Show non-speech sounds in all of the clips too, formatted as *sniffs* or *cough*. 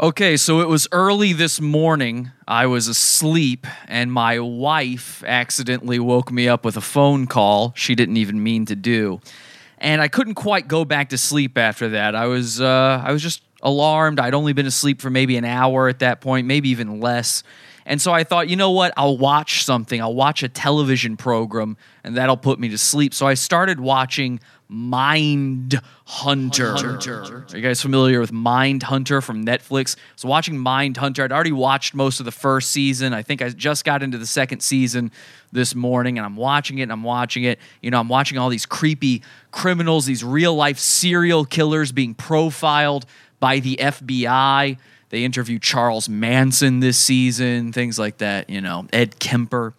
Okay, so it was early this morning. I was asleep, and my wife accidentally woke me up with a phone call she didn't even mean to do. And I couldn't quite go back to sleep after that. I was, uh, I was just alarmed. I'd only been asleep for maybe an hour at that point, maybe even less. And so I thought, you know what? I'll watch something. I'll watch a television program, and that'll put me to sleep. So I started watching Mind Hunter. Hunter. Are you guys familiar with Mind Hunter from Netflix? So watching Mind Hunter, I'd already watched most of the first season. I think I just got into the second season this morning and I'm watching it and I'm watching it. You know, I'm watching all these creepy criminals, these real life serial killers being profiled by the FBI. They interview Charles Manson this season, things like that, you know, Ed Kemper.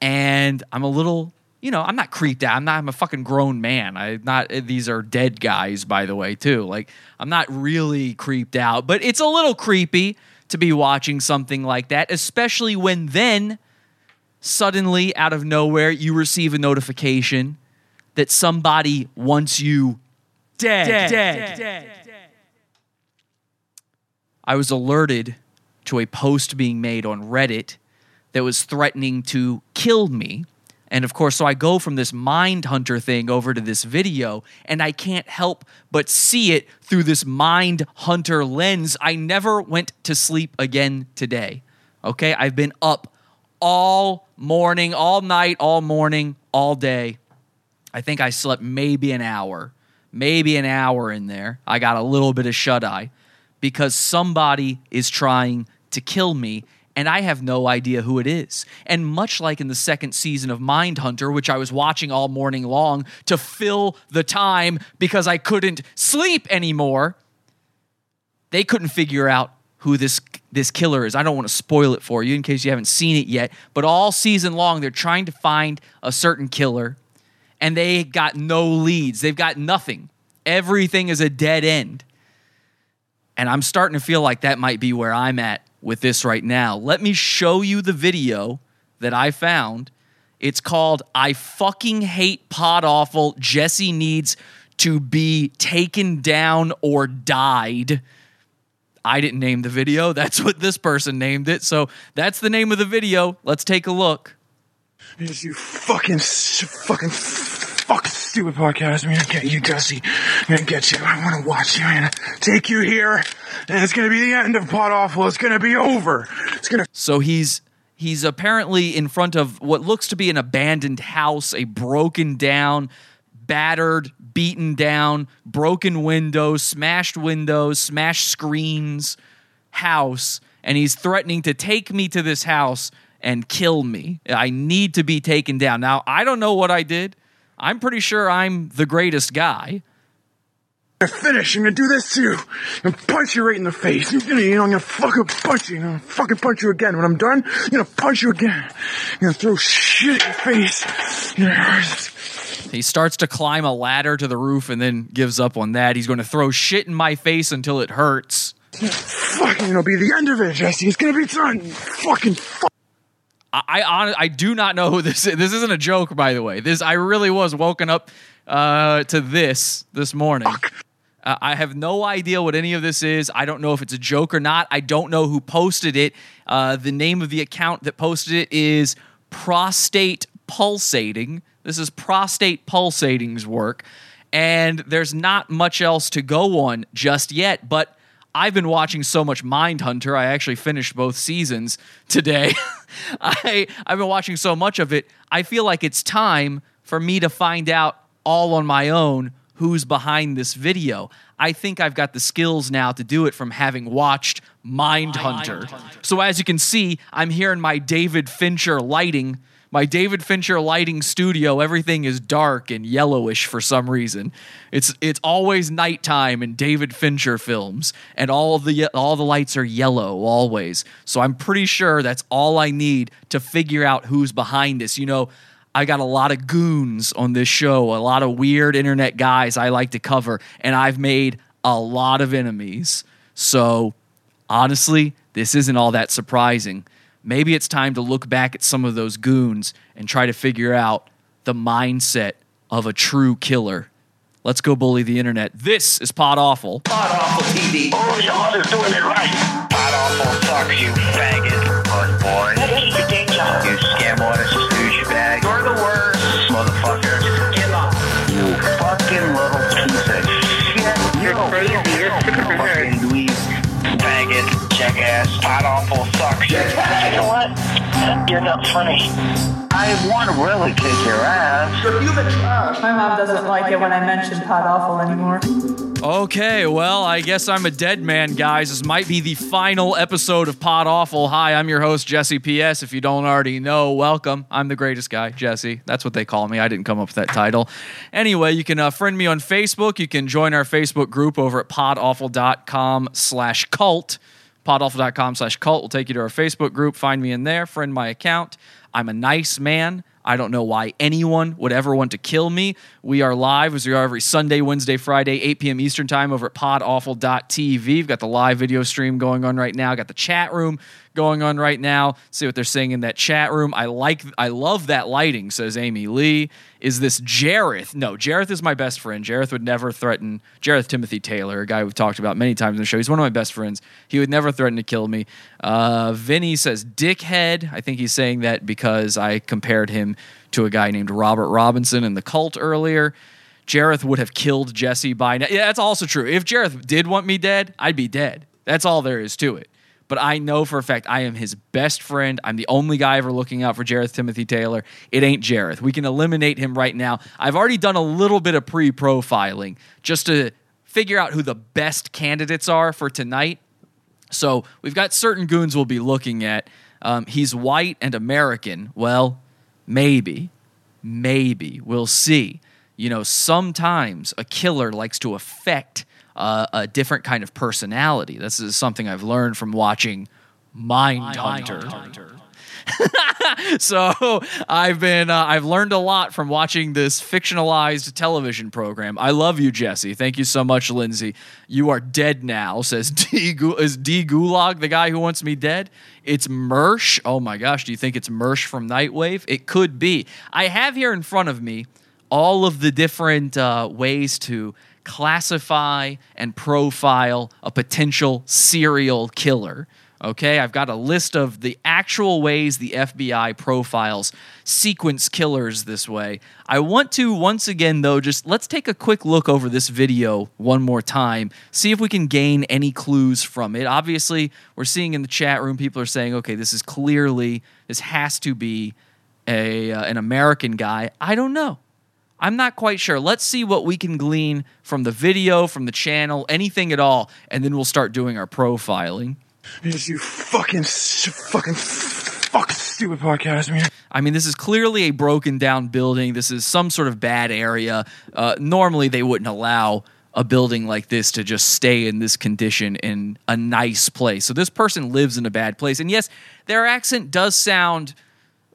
And I'm a little you know, I'm not creeped out. I'm not. I'm a fucking grown man. I not. These are dead guys, by the way, too. Like I'm not really creeped out, but it's a little creepy to be watching something like that, especially when then suddenly out of nowhere you receive a notification that somebody wants you dead. dead, dead, dead. I was alerted to a post being made on Reddit that was threatening to kill me and of course, so I go from this mind hunter thing over to this video, and I can't help but see it through this mind hunter lens. I never went to sleep again today. Okay, I've been up all morning, all night, all morning, all day. I think I slept maybe an hour, maybe an hour in there. I got a little bit of shut eye because somebody is trying to kill me and I have no idea who it is. And much like in the second season of Mindhunter, which I was watching all morning long to fill the time because I couldn't sleep anymore, they couldn't figure out who this this killer is. I don't want to spoil it for you in case you haven't seen it yet, but all season long they're trying to find a certain killer and they got no leads. They've got nothing. Everything is a dead end. And I'm starting to feel like that might be where I'm at with this right now. Let me show you the video that I found. It's called I fucking hate pod awful. Jesse needs to be taken down or died. I didn't name the video. *laughs* That's what this person named it. So that's the name of the video. Let's take a look. You fucking, fucking fucking stupid podcast. I'm gonna get you, Dusty. I'm gonna get you. I wanna watch you. I'm gonna take you here. And it's gonna be the end of Pod Awful. It's gonna be over. It's gonna. So he's he's apparently in front of what looks to be an abandoned house, a broken down, battered, beaten down, broken windows, smashed windows, smashed screens house. And he's threatening to take me to this house and kill me. I need to be taken down. Now, I don't know what I did. I'm pretty sure I'm the greatest guy. I'm gonna finish. I'm gonna do this too. I'm gonna punch you right in the face. You're gonna, you know, I'm gonna fucking punch you. I'm gonna fucking punch you again. When I'm done, I'm gonna punch you again. I'm gonna throw shit in your face. He starts to climb a ladder to the roof and then gives up on that. He's going to throw shit in my face until it hurts. Fucking, it'll be the end of it, Jesse. It's gonna be done. Fucking. Fuck. I I, I do not know who this is. This isn't a joke, by the way. This I really was woken up uh, to this this morning. Uh, I have no idea what any of this is. I don't know if it's a joke or not. I don't know who posted it. Uh, the name of the account that posted it is Prostate Pulsating. This is Prostate Pulsating's work. And there's not much else to go on just yet, but I've been watching so much Mindhunter. I actually finished both seasons today. *laughs* I I've been watching so much of it. I feel like it's time for me to find out all on my own who's behind this video. I think I've got the skills now to do it from having watched Mindhunter. Mind so as you can see, I'm here in my David Fincher lighting my David Fincher lighting studio, everything is dark and yellowish for some reason. It's it's always nighttime in David Fincher films, and all the all the lights are yellow always. So I'm pretty sure that's all I need to figure out who's behind this. You know, I got a lot of goons on this show, a lot of weird internet guys I like to cover, and I've made a lot of enemies. So honestly, this isn't all that surprising maybe it's time to look back at some of those goons and try to figure out the mindset of a true killer. Let's go bully the internet. This is Pod Awful. Pod Awful TV. Only God is doing it right. Pod Awful sucks, you faggot. Puss boy. Keep your day job. You scam artist, Jackass. Pod Awful sucks. You know what? You're not funny. I want to really kick your ass. My mom doesn't like it when I mention Pod Awful anymore. Okay, well, I guess I'm a dead man, guys. This might be the final episode of Pod Awful. Hi, I'm your host, Jesse P.S. If you don't already know, welcome. I'm the greatest guy, Jesse. That's what they call me. I didn't come up with that title. Anyway, you can uh, friend me on Facebook. You can join our Facebook group over at podawful.com slash cult. Podawful.com slash cult will take you to our Facebook group. Find me in there, friend my account. I'm a nice man. I don't know why anyone would ever want to kill me. We are live as we are every Sunday, Wednesday, Friday, 8 p.m. Eastern Time over at podawful.tv. We've got the live video stream going on right now. Got the chat room going on right now. See what they're saying in that chat room. I like, I love that lighting, says Amy Lee. Is this Jareth? No, Jareth is my best friend. Jareth would never threaten, Jareth Timothy Taylor, a guy we've talked about many times in the show. He's one of my best friends. He would never threaten to kill me. Uh, Vinny says dickhead. I think he's saying that because I compared him to a guy named Robert Robinson in the cult earlier. Jareth would have killed Jesse by now. Yeah, that's also true. If Jareth did want me dead, I'd be dead. That's all there is to it. But I know for a fact I am his best friend. I'm the only guy ever looking out for Jareth Timothy Taylor. It ain't Jareth. We can eliminate him right now. I've already done a little bit of pre profiling just to figure out who the best candidates are for tonight. So we've got certain goons we'll be looking at. Um, he's white and American. Well, maybe, maybe we'll see. You know, sometimes a killer likes to affect uh, a different kind of personality. This is something I've learned from watching Mindhunter. *laughs* so I've been uh, I've learned a lot from watching this fictionalized television program. I love you, Jesse. Thank you so much, Lindsay. You are dead now. Says *laughs* D is D Gulag the guy who wants me dead? It's Mersh. Oh my gosh, do you think it's Mersh from Nightwave? It could be. I have here in front of me all of the different uh, ways to classify and profile a potential serial killer. Okay, I've got a list of the actual ways the FBI profiles sequence killers this way. I want to, once again, though, just let's take a quick look over this video one more time, see if we can gain any clues from it. Obviously, we're seeing in the chat room people are saying, okay, this is clearly, this has to be a, uh, an American guy. I don't know. I'm not quite sure. Let's see what we can glean from the video, from the channel, anything at all, and then we'll start doing our profiling. Yes, you fucking, fucking, fucking stupid podcast, man. I mean, this is clearly a broken down building. This is some sort of bad area. Uh, normally, they wouldn't allow a building like this to just stay in this condition in a nice place. So, this person lives in a bad place. And yes, their accent does sound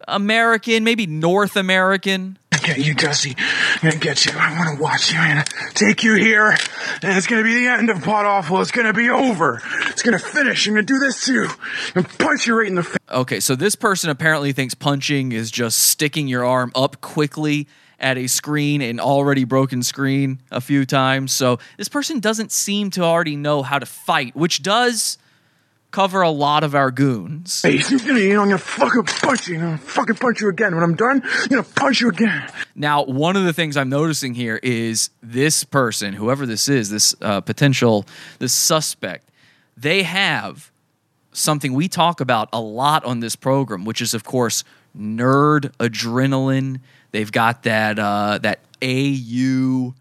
American, maybe North American. I'm get you, Dusty. I'm gonna get you. I wanna watch you. I'm gonna take you here. And it's gonna be the end of Pod Awful. It's gonna be over. It's gonna finish. I'm gonna do this to you. Gonna punch you right in the face. Okay, so this person apparently thinks punching is just sticking your arm up quickly at a screen, an already broken screen, a few times. So this person doesn't seem to already know how to fight, which does cover a lot of our goons. Gonna, you know, I'm gonna fucking punch you. I'm gonna fucking punch you again. When I'm done, I'm gonna punch you again. Now, one of the things I'm noticing here is this person, whoever this is, this uh, potential, this suspect, they have something we talk about a lot on this program, which is, of course, nerd adrenaline. They've got that uh, that AU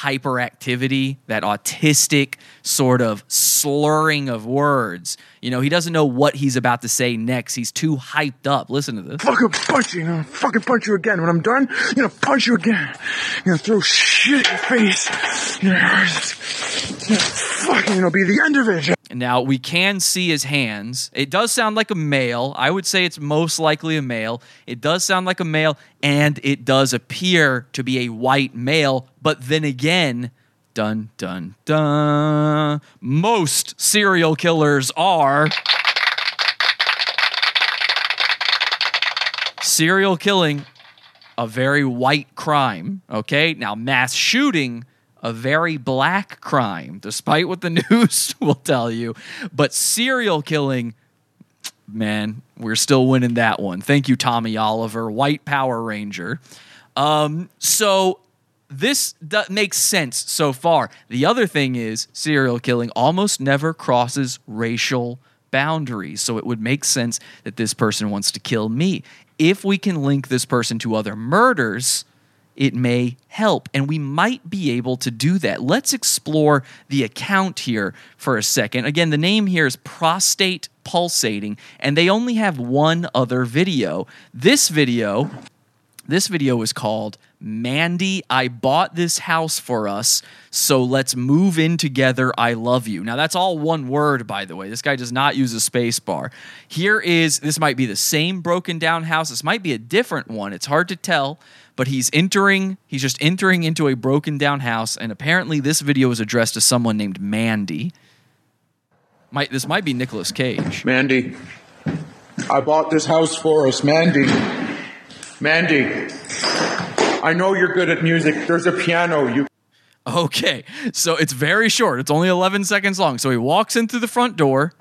hyperactivity, that autistic sort of slurring of words. You know, he doesn't know what he's about to say next. He's too hyped up. Listen to this. Fucking punch you. I'm fucking punch you again. When I'm done, I'm gonna punch you again. I'm gonna throw shit at your face. You know, fucking, you know, be the end of it. Now we can see his hands. It does sound like a male. I would say it's most likely a male. It does sound like a male, and it does appear to be a white male. But then again, dun dun dun. Most serial killers are serial killing, a very white crime. Okay, now mass shooting a very black crime, despite what the *laughs* news will tell you. But serial killing, man, we're still winning that one. Thank you, Tommy Oliver, White Power Ranger. Um, so this do- makes sense so far. The other thing is serial killing almost never crosses racial boundaries. So it would make sense that this person wants to kill me. If we can link this person to other murders, it may help. And we might be able to do that. Let's explore the account here for a second. Again, the name here is Prostate Pulsating, and they only have one other video. This video this video is called Mandy, I bought this house for us, so let's move in together. I love you. Now, that's all one word, by the way. This guy does not use a space bar. Here is this might be the same broken down house. This might be a different one. It's hard to tell, but he's entering, he's just entering into a broken down house, and apparently this video is addressed to someone named Mandy. Might, this might be Nicolas Cage. Mandy, I bought this house for us. Mandy, Mandy, I know you're good at music. There's a piano. You Okay, so it's very short. It's only 11 seconds long. So he walks in through the front door.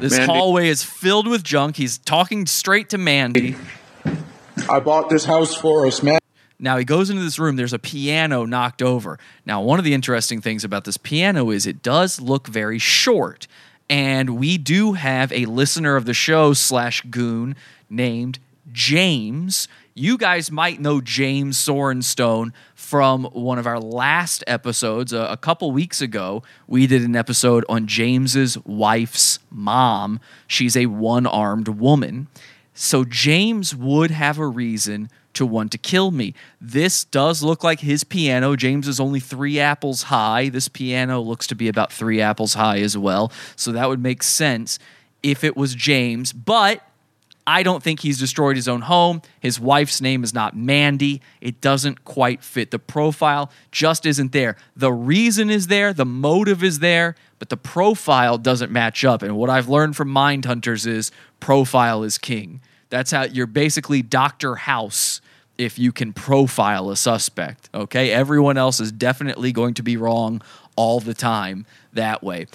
This Mandy. hallway is filled with junk. He's talking straight to Mandy. I bought this house for us, man. Now he goes into this room. There's a piano knocked over. Now, one of the interesting things about this piano is it does look very short. And we do have a listener of the show slash goon named James. You guys might know James Sorenstone from one of our last episodes. A, a couple weeks ago, we did an episode on James's wife's mom. She's a one armed woman. So James would have a reason to want to kill me. This does look like his piano. James is only three apples high. This piano looks to be about three apples high as well. So that would make sense if it was James. But I don't think he's destroyed his own home. His wife's name is not Mandy. It doesn't quite fit. The profile just isn't there. The reason is there, the motive is there, but the profile doesn't match up. And what I've learned from Mind Hunters is profile is king. That's how you're basically Dr. House if you can profile a suspect. Okay? Everyone else is definitely going to be wrong all the time that way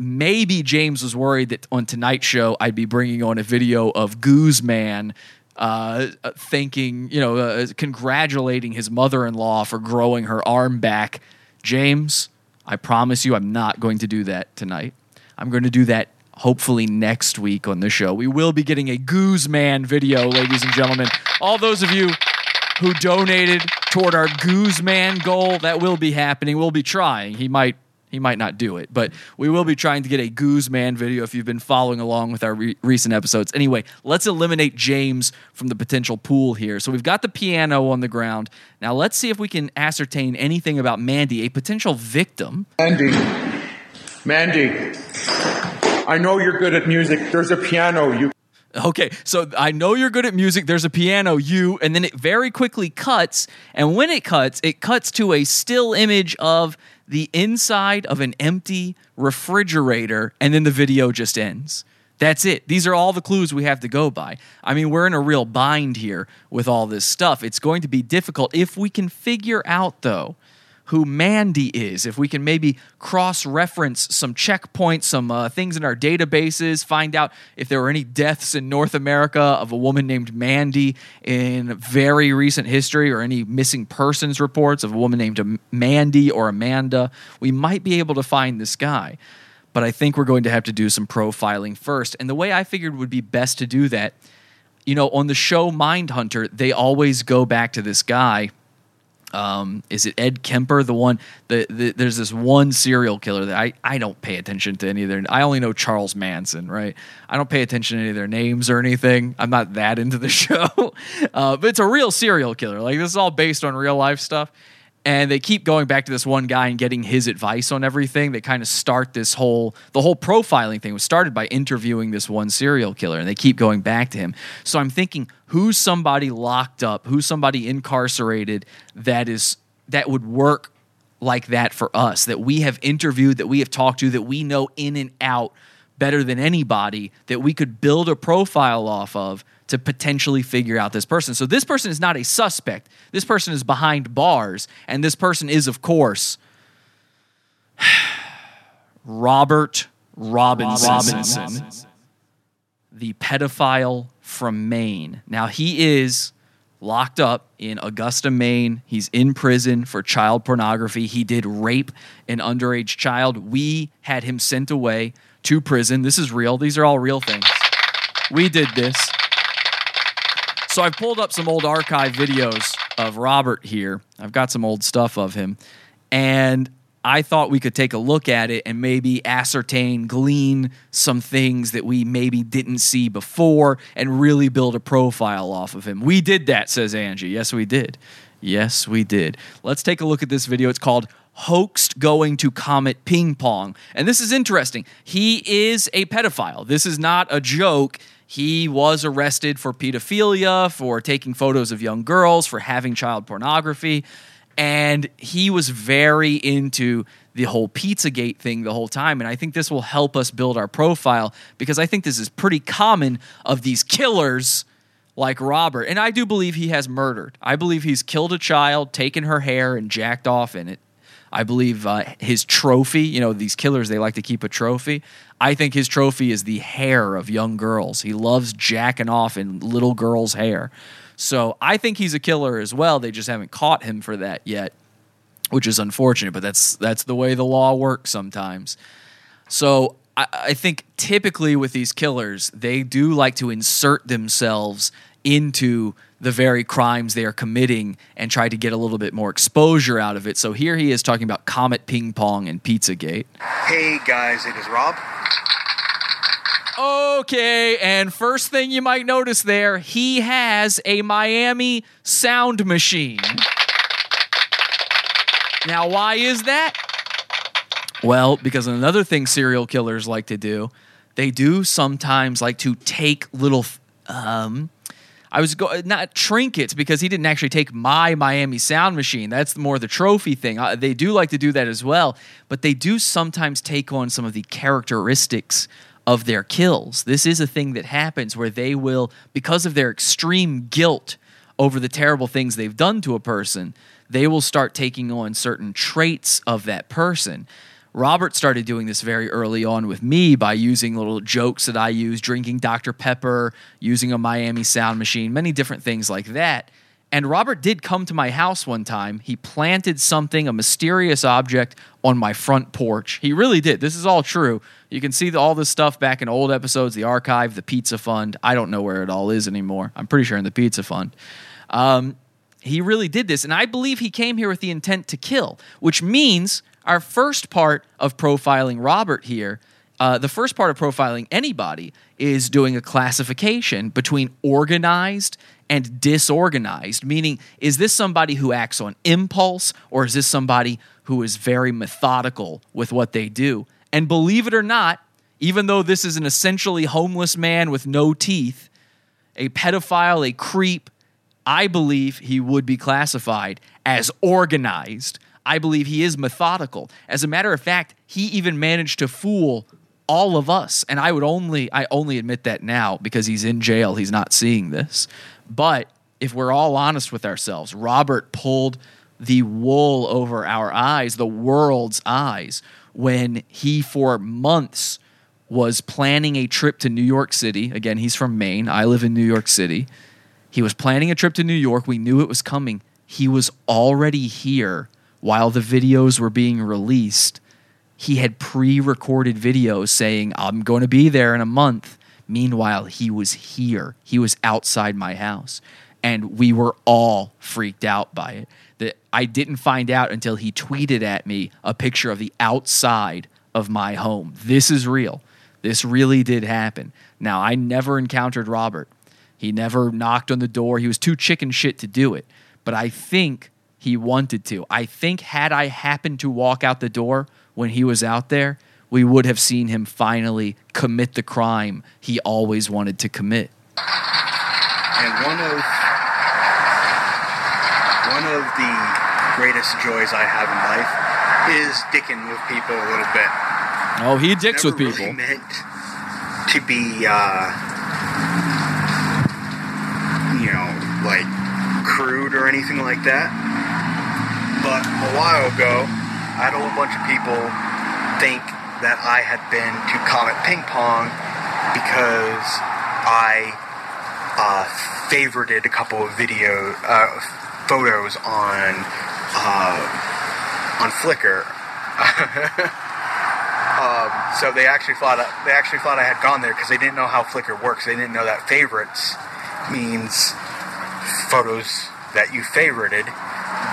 maybe James was worried that on tonight's show I'd be bringing on a video of Guzman uh, thanking, you know, uh, congratulating his mother-in-law for growing her arm back. James, I promise you, I'm not going to do that tonight. I'm going to do that hopefully next week on the show. We will be getting a Guzman video, ladies and gentlemen. All those of you who donated toward our Guzman goal, that will be happening. We'll be trying. He might he might not do it, but we will be trying to get a Guzman video if you've been following along with our re- recent episodes. Anyway, let's eliminate James from the potential pool here. So we've got the piano on the ground. Now let's see if we can ascertain anything about Mandy, a potential victim. Mandy, Mandy, I know you're good at music. There's a piano. You Okay, so I know you're good at music. There's a piano, you, and then it very quickly cuts. And when it cuts, it cuts to a still image of the inside of an empty refrigerator, and then the video just ends. That's it. These are all the clues we have to go by. I mean, we're in a real bind here with all this stuff. It's going to be difficult if we can figure out, though, who Mandy is, if we can maybe cross reference some checkpoints, some uh, things in our databases, find out if there were any deaths in North America of a woman named Mandy in very recent history, or any missing persons reports of a woman named Am- Mandy or Amanda, we might be able to find this guy. But I think we're going to have to do some profiling first. And the way I figured would be best to do that, you know, on the show Mindhunter, they always go back to this guy um, is it Ed Kemper, the one? The, the there's this one serial killer that I I don't pay attention to any of their. I only know Charles Manson, right? I don't pay attention to any of their names or anything. I'm not that into the *laughs* show, uh, but it's a real serial killer. Like this is all based on real life stuff. And they keep going back to this one guy and getting his advice on everything. They kind of start this whole the whole profiling thing was started by interviewing this one serial killer, and they keep going back to him. So I'm thinking, who's somebody locked up, who's somebody incarcerated that is that would work like that for us, that we have interviewed, that we have talked to, that we know in and out better than anybody that we could build a profile off of to potentially figure out this person. So this person is not a suspect. This person is behind bars, and this person is, of course, *sighs* Robert Robinson, Robinson. the pedophile from Maine. Now he is locked up in Augusta, Maine. He's in prison for child pornography. He did rape an underage child. We had him sent away to prison. This is real. These are all real things. We did this. So I've pulled up some old archive videos of Robert here. I've got some old stuff of him. And I thought we could take a look at it and maybe ascertain, glean some things that we maybe didn't see before and really build a profile off of him. We did that, says Angie. Yes, we did. Yes, we did. Let's take a look at this video. It's called Hoaxed Going to Comet Ping Pong. And this is interesting. He is a pedophile. This is not a joke. He was arrested for pedophilia, for taking photos of young girls, for having child pornography. And he was very into the whole Pizzagate thing the whole time. And I think this will help us build our profile because I think this is pretty common of these killers like Robert. And I do believe he has murdered. I believe he's killed a child, taken her hair, and jacked off in it. I believe uh, his trophy, you know, these killers, they like to keep a trophy. I think his trophy is the hair of young girls. He loves jacking off in little girls' hair. So I think he's a killer as well. They just haven't caught him for that yet, which is unfortunate, but that's that's the way the law works sometimes. So I, I think typically with these killers, they do like to insert themselves into the very crimes they are committing and try to get a little bit more exposure out of it. So here he is talking about Comet Ping Pong and Pizzagate. Hey guys, it is Rob. Okay, and first thing you might notice there, he has a Miami sound machine. Now, why is that? Well, because another thing serial killers like to do, they do sometimes like to take little um I was go not trinkets because he didn't actually take my Miami sound machine. That's more the trophy thing. Uh, they do like to do that as well, but they do sometimes take on some of the characteristics of their kills. This is a thing that happens where they will, because of their extreme guilt over the terrible things they've done to a person, they will start taking on certain traits of that person. Robert started doing this very early on with me by using little jokes that I use, drinking Dr. Pepper, using a Miami sound machine, many different things like that. And Robert did come to my house one time. He planted something, a mysterious object, on my front porch. He really did. This is all true. You can see the, all this stuff back in old episodes, the archive, the pizza fund. I don't know where it all is anymore. I'm pretty sure in the pizza fund. Um, he really did this. And I believe he came here with the intent to kill, which means our first part of profiling Robert here, uh, the first part of profiling anybody is doing a classification between organized and disorganized, meaning, is this somebody who acts on impulse or is this somebody who is very methodical with what they do? And believe it or not, even though this is an essentially homeless man with no teeth, a pedophile, a creep, I believe he would be classified as organized. I believe he is methodical. As a matter of fact, he even managed to fool all of us. And I would only I only admit that now because he's in jail. He's not seeing this. But if we're all honest with ourselves, Robert pulled the wool over our eyes, the world's eyes, when he for months was planning a trip to New York City. Again, he's from Maine. I live in New York City. He was planning a trip to New York. We knew it was coming. He was already here while the videos were being released. He had pre recorded videos saying, I'm going to be there in a month. Meanwhile, he was here. He was outside my house. And we were all freaked out by it. That I didn't find out until he tweeted at me a picture of the outside of my home. This is real. This really did happen. Now, I never encountered Robert. He never knocked on the door. He was too chicken shit to do it. But I think he wanted to. I think had I happened to walk out the door when he was out there, we would have seen him finally commit the crime he always wanted to commit. And one of one of the greatest joys I have in life is dicking with people a little bit. Oh, he dicks Never with people. Really meant to be, uh, you know, like crude or anything like that. But a while ago, I had a whole bunch of people think that I had been to Comet Ping Pong because I uh, favorited a couple of video uh, photos on uh, on Flickr. *laughs* um, so they actually thought they actually thought I had gone there because they didn't know how Flickr works. They didn't know that favorites means photos that you favorited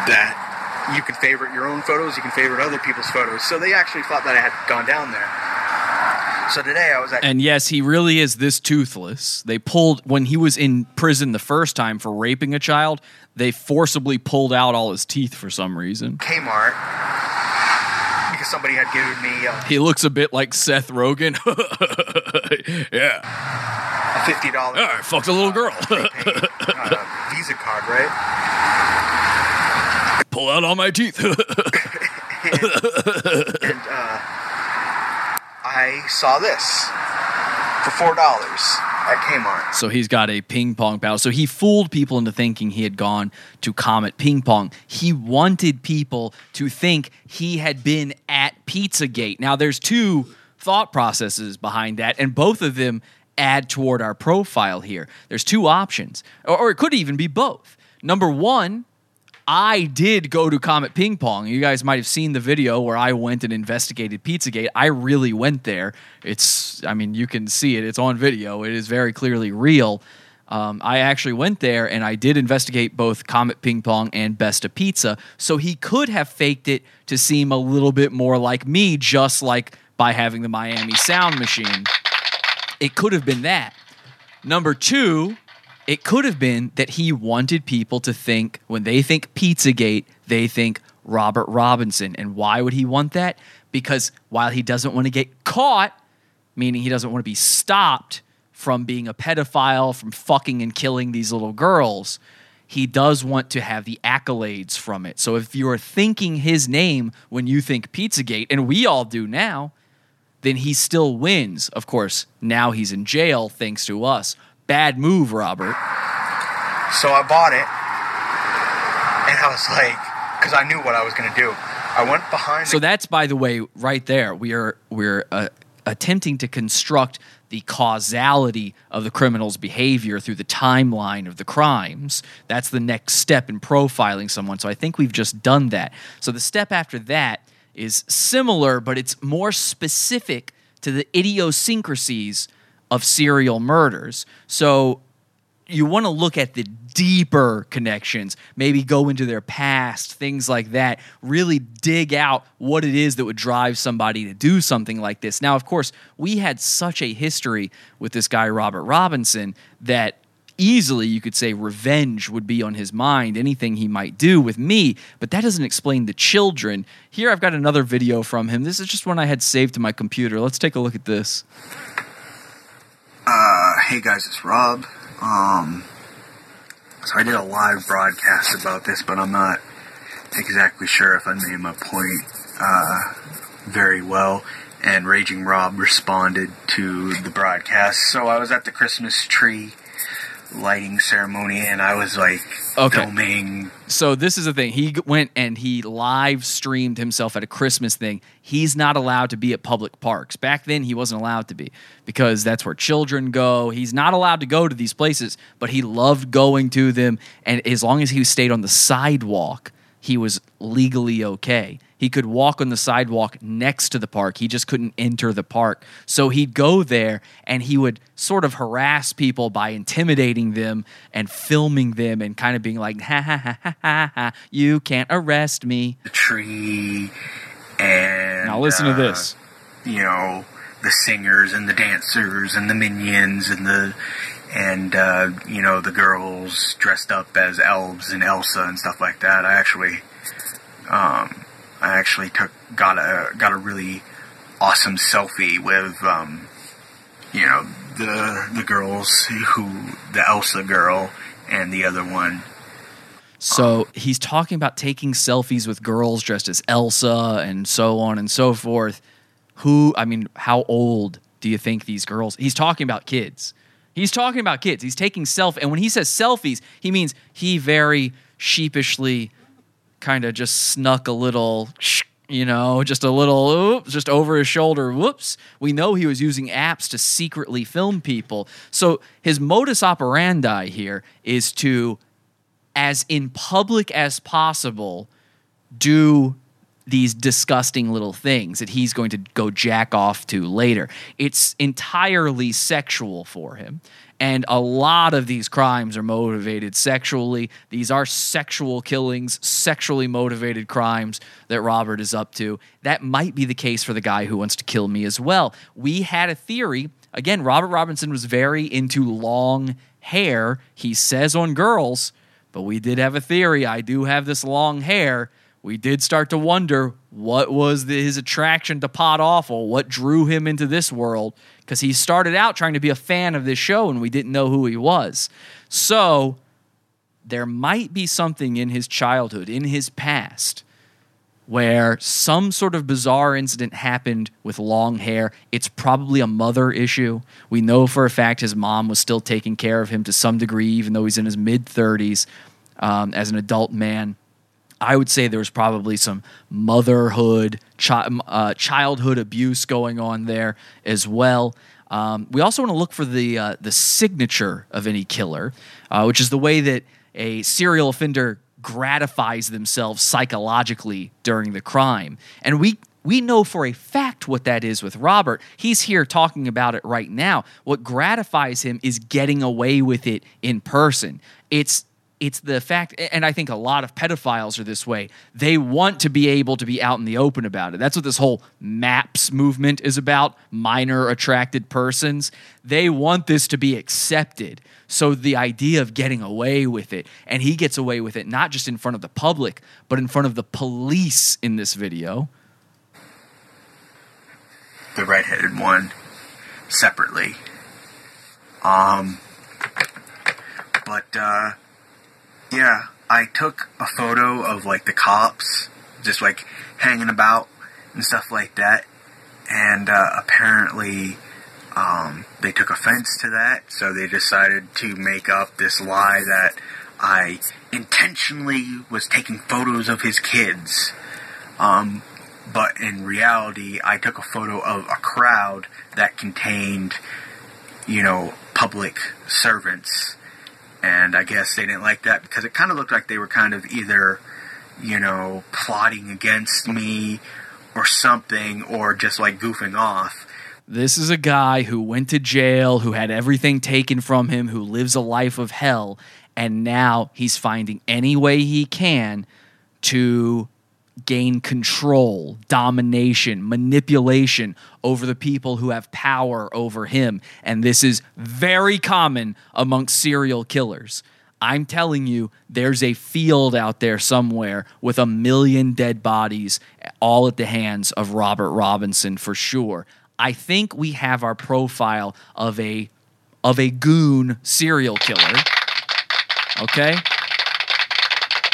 that you can favorite your own photos, you can favorite other people's photos. So they actually thought that I had gone down there. So today I was at And yes, he really is this toothless. They pulled when he was in prison the first time for raping a child. They forcibly pulled out all his teeth for some reason. Kmart because somebody had given me uh, He looks a bit like Seth Rogen. *laughs* yeah, a fifty dollar I fucked a little girl. uh, Visa card, right? Pull out all my teeth. *laughs* And uh, I saw this for four dollars at Kmart. So he's got a ping pong paddle. So he fooled people into thinking he had gone to Comet Ping Pong. He wanted people to think he had been at Pizzagate. Now, there's two thought processes behind that, and both of them add toward our profile here. There's two options, or, or it could even be both. Number one, I did go to Comet Ping Pong. You guys might have seen the video where I went and investigated Pizzagate. I really went there. It's, I mean, you can see it. It's on video. It is very clearly real. Um, I actually went there and I did investigate both Comet Ping Pong and Besta Pizza. So he could have faked it to seem a little bit more like me, just like by having the Miami Sound Machine. It could have been that. Number two, it could have been that he wanted people to think when they think Pizzagate, they think Robert Robinson. And why would he want that? Because while he doesn't want to get caught, meaning he doesn't want to be stopped from being a pedophile, from fucking and killing these little girls, he does want to have the accolades from it. So if you're thinking his name when you think Pizzagate, and we all do now, then he still wins. Of course, now he's in jail thanks to us. Bad move, Robert. So I bought it, and I was like, because I knew what I was going to do. I went behind. So the, that's by the way, right there. We are we're uh, attempting to construct the causality of the criminal's behavior through the timeline of the crimes. That's the next step in profiling someone. So I think we've just done that. So the step after that is similar, but it's more specific to the idiosyncrasies of serial murders. So you want to look at the deeper connections, maybe go into their past, things like that, really dig out what it is that would drive somebody to do something like this. Now, of course, we had such a history with this guy, Robert Robinson, that easily you could say revenge would be on his mind, anything he might do with me, but that doesn't explain the children. Here I've got another video from him. This is just one I had saved to my computer. Let's take a look at this. Uh, hey guys, it's Rob. Um, so I did a live broadcast about this, but I'm not exactly sure if I made my point uh, very well. And Raging Rob responded to the broadcast. So I was at the Christmas tree lighting ceremony, and I was like Okay. filming. So this is the thing. He went and he live streamed himself at a Christmas thing. He's not allowed to be at public parks. Back then, he wasn't allowed to be because that's where children go. He's not allowed to go to these places, but he loved going to them. And as long as he stayed on the sidewalk, he was legally okay. He could walk on the sidewalk next to the park. He just couldn't enter the park. So he'd go there and he would sort of harass people by intimidating them and filming them and kind of being like, ha ha ha ha ha, ha you can't arrest me. the tree and Now listen to uh, this. you know the singers and the dancers and the minions and the and uh, you know the girls dressed up as elves and Elsa and stuff like that. I actually um, I actually took got a got a really awesome selfie with um, you know the the girls who the Elsa girl and the other one So he's talking about taking selfies with girls dressed as Elsa and so on and so forth. Who, I mean, how old do you think these girls? He's talking about kids. He's talking about kids. He's taking self, and when he says selfies, he means he very sheepishly kind of just snuck a little, *sniffs* you know, just a little, oops, just over his shoulder. Whoops. We know he was using apps to secretly film people. So his modus operandi here is to, as in public as possible, do these disgusting little things that he's going to go jack off to later. It's entirely sexual for him. And a lot of these crimes are motivated sexually. These are sexual killings, sexually motivated crimes that Robert is up to. That might be the case for the guy who wants to kill me as well. We had a theory. Again, Robert Robinson was very into long hair, he says on girls, but we did have a theory. I do have this long hair we did start to wonder what was the, his attraction to Pod Awful, what drew him into this world, because he started out trying to be a fan of this show and we didn't know who he was. So there might be something in his childhood, in his past, where some sort of bizarre incident happened with long hair. It's probably a mother issue. We know for a fact his mom was still taking care of him to some degree, even though he's in his mid 30s um, as an adult man. I would say there was probably some motherhood, chi- uh, childhood abuse going on there as well. Um, we also want to look for the uh, the signature of any killer, uh, which is the way that a serial offender gratifies themselves psychologically during the crime. And we we know for a fact what that is with Robert. He's here talking about it right now. What gratifies him is getting away with it in person. It's it's the fact and i think a lot of pedophiles are this way. They want to be able to be out in the open about it. That's what this whole maps movement is about minor attracted persons. They want this to be accepted. So the idea of getting away with it and he gets away with it not just in front of the public but in front of the police in this video. The redheaded one separately. Um but uh yeah, I took a photo of like the cops just like hanging about and stuff like that, and uh, apparently um, they took offense to that, so they decided to make up this lie that I intentionally was taking photos of his kids. Um, but in reality, I took a photo of a crowd that contained, you know, public servants and I guess they didn't like that because it kind of looked like they were kind of either, you know, plotting against me or something, or just like goofing off. This is a guy who went to jail, who had everything taken from him, who lives a life of hell, and now he's finding any way he can to gain control, domination, manipulation over the people who have power over him. And this is very common amongst serial killers. I'm telling you, there's a field out there somewhere with a million dead bodies, all at the hands of Robert Robinson for sure. I think we have our profile of a of a goon serial killer. Okay?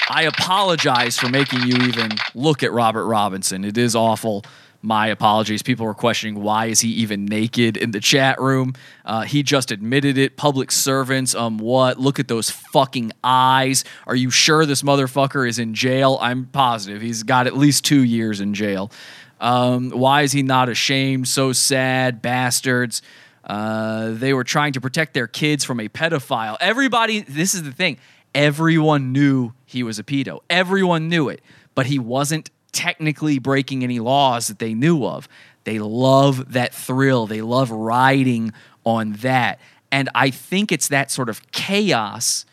I apologize for making you even look at Robert Robinson. It is awful. My apologies. People were questioning why is he even naked in the chat room. Uh, he just admitted it. Public servants, um, what? Look at those fucking eyes. Are you sure this motherfucker is in jail? I'm positive. He's got at least two years in jail. Um, why is he not ashamed? So sad, bastards. Uh, they were trying to protect their kids from a pedophile. Everybody, this is the thing. Everyone knew he was a pedo. Everyone knew it, but he wasn't technically breaking any laws that they knew of. They love that thrill. They love riding on that. And I think it's that sort of chaos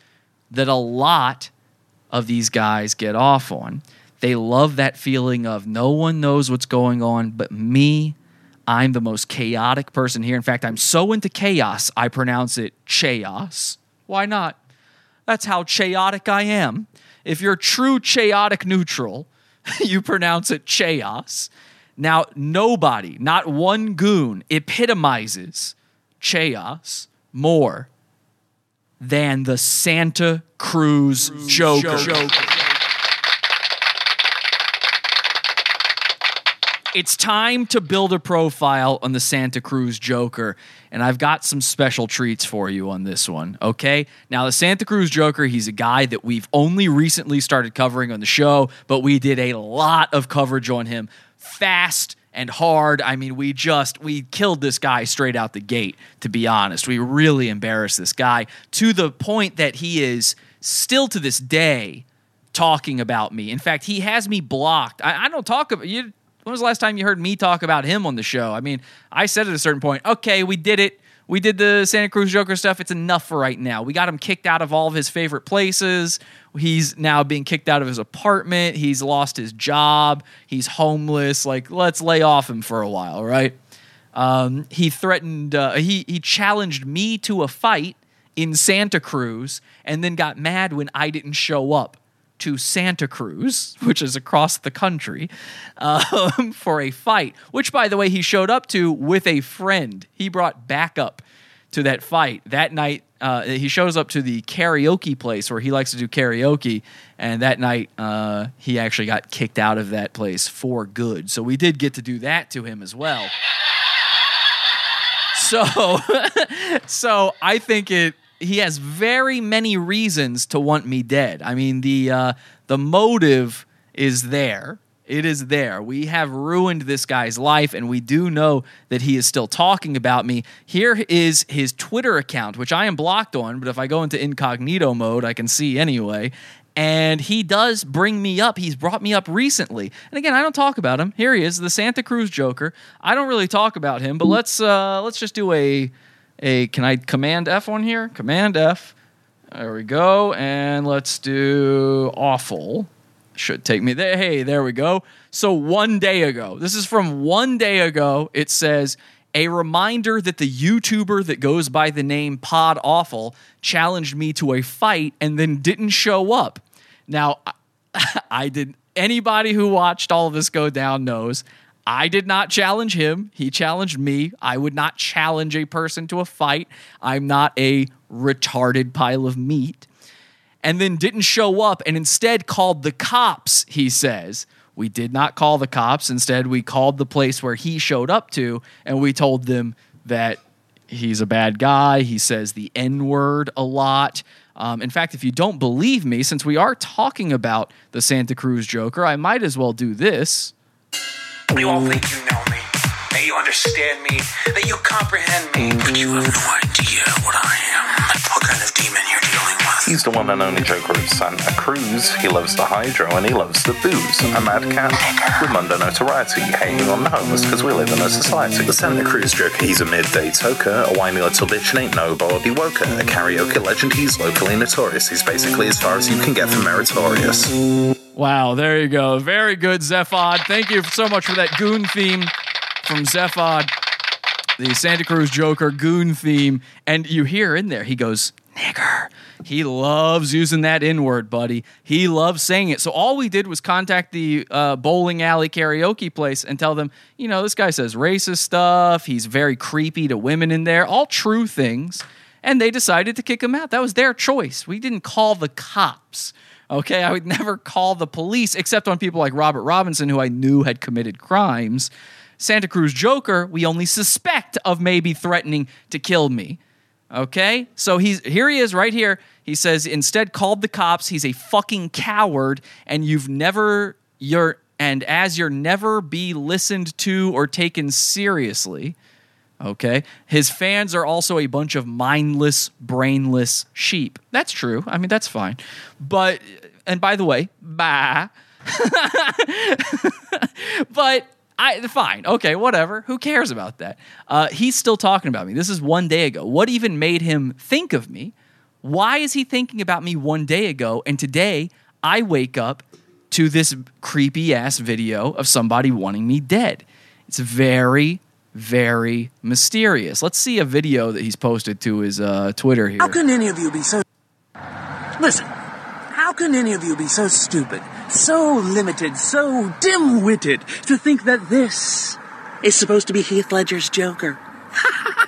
that a lot of these guys get off on. They love that feeling of no one knows what's going on but me. I'm the most chaotic person here. In fact, I'm so into chaos, I pronounce it chaos. Why not? That's how chaotic I am. If you're true chaotic neutral, *laughs* you pronounce it chaos. Now, nobody, not one goon, epitomizes chaos more than the Santa Cruz Joker. Joker. It's time to build a profile on the Santa Cruz Joker, and I've got some special treats for you on this one. Okay, now the Santa Cruz Joker, he's a guy that we've only recently started covering on the show, but we did a lot of coverage on him fast and hard. I mean, we just we killed this guy straight out the gate. To be honest, we really embarrassed this guy to the point that he is still to this day talking about me. In fact, he has me blocked. I, I don't talk about you. When was the last time you heard me talk about him on the show? I mean, I said at a certain point, okay, we did it. We did the Santa Cruz Joker stuff. It's enough for right now. We got him kicked out of all of his favorite places. He's now being kicked out of his apartment. He's lost his job. He's homeless. Like, let's lay off him for a while, right? Um, he threatened, uh, he, he challenged me to a fight in Santa Cruz and then got mad when I didn't show up to Santa Cruz, *laughs* which is across the country, um, *laughs* for a fight, which, by the way, he showed up to with a friend. He brought backup to that fight. That night, uh, he shows up to the karaoke place where he likes to do karaoke. And that night, uh, he actually got kicked out of that place for good. So we did get to do that to him as well. So, *laughs* so I think it. He has very many reasons to want me dead. I mean, the uh, the motive is there. It is there. We have ruined this guy's life, and we do know that he is still talking about me. Here is his Twitter account, which I am blocked on, but if I go into incognito mode, I can see anyway. And he does bring me up. He's brought me up recently. And again, I don't talk about him. Here he is, the Santa Cruz Joker. I don't really talk about him, but let's uh, let's just do a a. Can I Command F on here? Command F. There we go. And let's do awful. Should take me there. Hey, there we go. So one day ago, this is from one day ago. It says a reminder that the YouTuber that goes by the name Pod Awful challenged me to a fight and then didn't show up. Now, *laughs* I did. Anybody who watched all of this go down knows I did not challenge him. He challenged me. I would not challenge a person to a fight. I'm not a retarded pile of meat. And then didn't show up and instead called the cops, he says. We did not call the cops. Instead, we called the place where he showed up to and we told them that he's a bad guy. He says the N word a lot. Um, in fact, if you don't believe me, since we are talking about the Santa Cruz Joker, I might as well do this. You all think you know me, that you understand me, that you comprehend me, but you have no idea what I am, what kind of demon you're dealing with. He's the one and only Joker of Santa Cruz. He loves the hydro and he loves the booze. A mad cat with Mundo notoriety, hating on the homeless because we live in a society. The Santa Cruz Joker, he's a midday toker, a whiny little bitch and ain't no nobody woker. A karaoke legend, he's locally notorious. He's basically as far as you can get from meritorious. Wow, there you go. Very good, Zephod. Thank you so much for that goon theme from Zephod, the Santa Cruz Joker goon theme. And you hear in there, he goes, nigger. He loves using that N word, buddy. He loves saying it. So all we did was contact the uh, bowling alley karaoke place and tell them, you know, this guy says racist stuff. He's very creepy to women in there, all true things. And they decided to kick him out. That was their choice. We didn't call the cops. Okay, I would *laughs* never call the police except on people like Robert Robinson, who I knew had committed crimes. Santa Cruz Joker, we only suspect of maybe threatening to kill me. Okay, so he's here. He is right here. He says instead called the cops. He's a fucking coward, and you've never you're and as you're never be listened to or taken seriously. Okay. His fans are also a bunch of mindless, brainless sheep. That's true. I mean, that's fine. But, and by the way, bah. *laughs* but I, fine. Okay, whatever. Who cares about that? Uh, he's still talking about me. This is one day ago. What even made him think of me? Why is he thinking about me one day ago? And today I wake up to this creepy ass video of somebody wanting me dead. It's very, very mysterious. Let's see a video that he's posted to his uh, Twitter here. How can any of you be so. Listen, how can any of you be so stupid, so limited, so dim witted to think that this is supposed to be Heath Ledger's Joker? *laughs*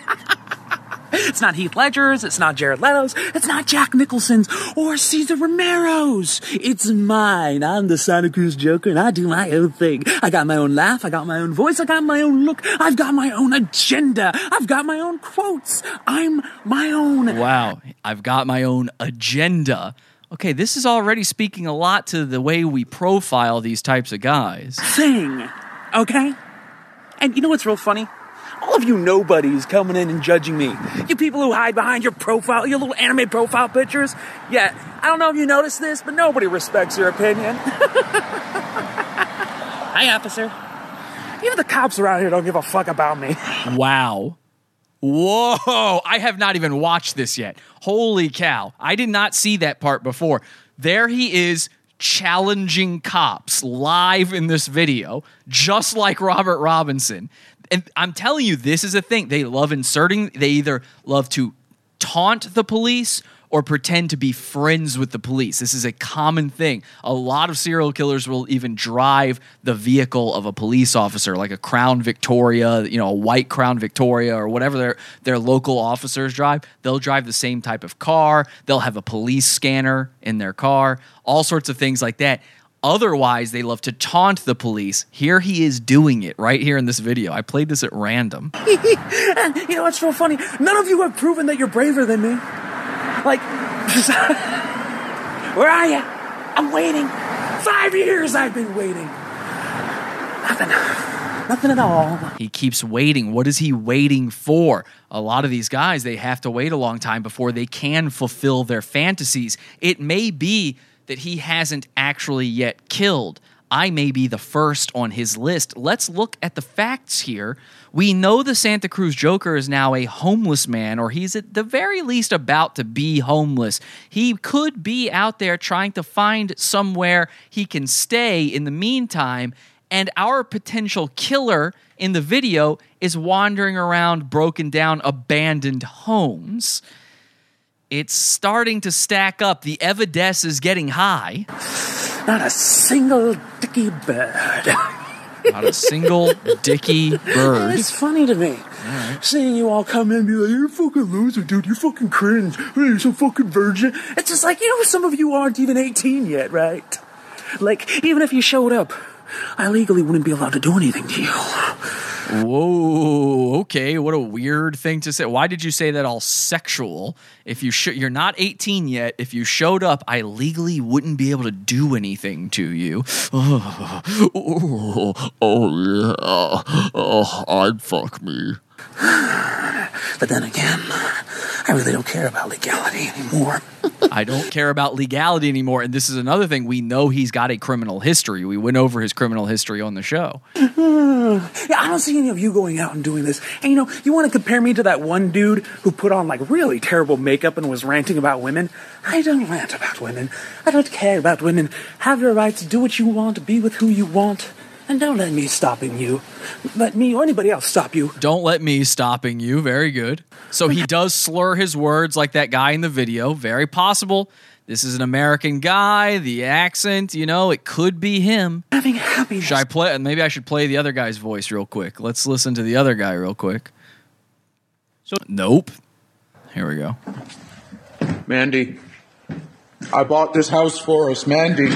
It's not Heath Ledger's, it's not Jared Leto's, it's not Jack Nicholson's or Cesar Romero's. It's mine. I'm the Santa Cruz Joker and I do my own thing. I got my own laugh, I got my own voice, I got my own look, I've got my own agenda, I've got my own quotes. I'm my own. Wow, I've got my own agenda. Okay, this is already speaking a lot to the way we profile these types of guys. thing. Okay? And you know what's real funny? All of you nobodies coming in and judging me. You people who hide behind your profile, your little anime profile pictures. Yeah, I don't know if you noticed this, but nobody respects your opinion. *laughs* Hi, officer. Even the cops around here don't give a fuck about me. *laughs* Wow. Whoa, I have not even watched this yet. Holy cow. I did not see that part before. There he is challenging cops live in this video, just like Robert Robinson. And I'm telling you, this is a thing. They love inserting, they either love to taunt the police or pretend to be friends with the police. This is a common thing. A lot of serial killers will even drive the vehicle of a police officer, like a Crown Victoria, you know, a white Crown Victoria or whatever their their local officers drive. They'll drive the same type of car. They'll have a police scanner in their car. All sorts of things like that. Otherwise, they love to taunt the police. Here he is doing it right here in this video. I played this at random. *laughs* and you know what's so funny? None of you have proven that you're braver than me. *laughs* Like, *laughs* where are you? I'm waiting. Five years I've been waiting. Nothing. Nothing at all. He keeps waiting. What is he waiting for? A lot of these guys, they have to wait a long time before they can fulfill their fantasies. It may be that he hasn't actually yet killed. I may be the first on his list. Let's look at the facts here. We know the Santa Cruz Joker is now a homeless man, or he's at the very least about to be homeless. He could be out there trying to find somewhere he can stay in the meantime, and our potential killer in the video is wandering around broken down, abandoned homes. It's starting to stack up. The evidence is getting high. Not a single dicky bird. *laughs* Not a single dicky bird. It's funny to me. Seeing you all come in and be like, you're a fucking loser, dude. You're fucking cringe. You're so fucking virgin. It's just like, you know, some of you aren't even 18 yet, right? Like, even if you showed up, I legally wouldn't be allowed to do anything to you. Whoa, okay. What a weird thing to say. Why did you say that all sexual? If you sh- you're not 18 yet, if you showed up, I legally wouldn't be able to do anything to you. Oh, *sighs* oh, yeah. Oh, I'd fuck me. *sighs* But then again, I really don't care about legality anymore. *laughs* I don't care about legality anymore. And this is another thing. We know he's got a criminal history. We went over his criminal history on the show. *sighs* Yeah, I don't see any of you going out and doing this. And you know, you want to compare me to that one dude who put on like really terrible makeup and was ranting about women? I don't rant about women. I don't care about women. Have your rights, do what you want, be with who you want. And don't let me stopping you. Let me or anybody else stop you. Don't let me stopping you. Very good. So he *laughs* does slur his words like that guy in the video. Very possible. This is an American guy. The accent, you know, it could be him. Having happiness. Should I play? Maybe I should play the other guy's voice real quick. Let's listen to the other guy real quick. So, nope. Here we go. Mandy, I bought this house for us. Mandy.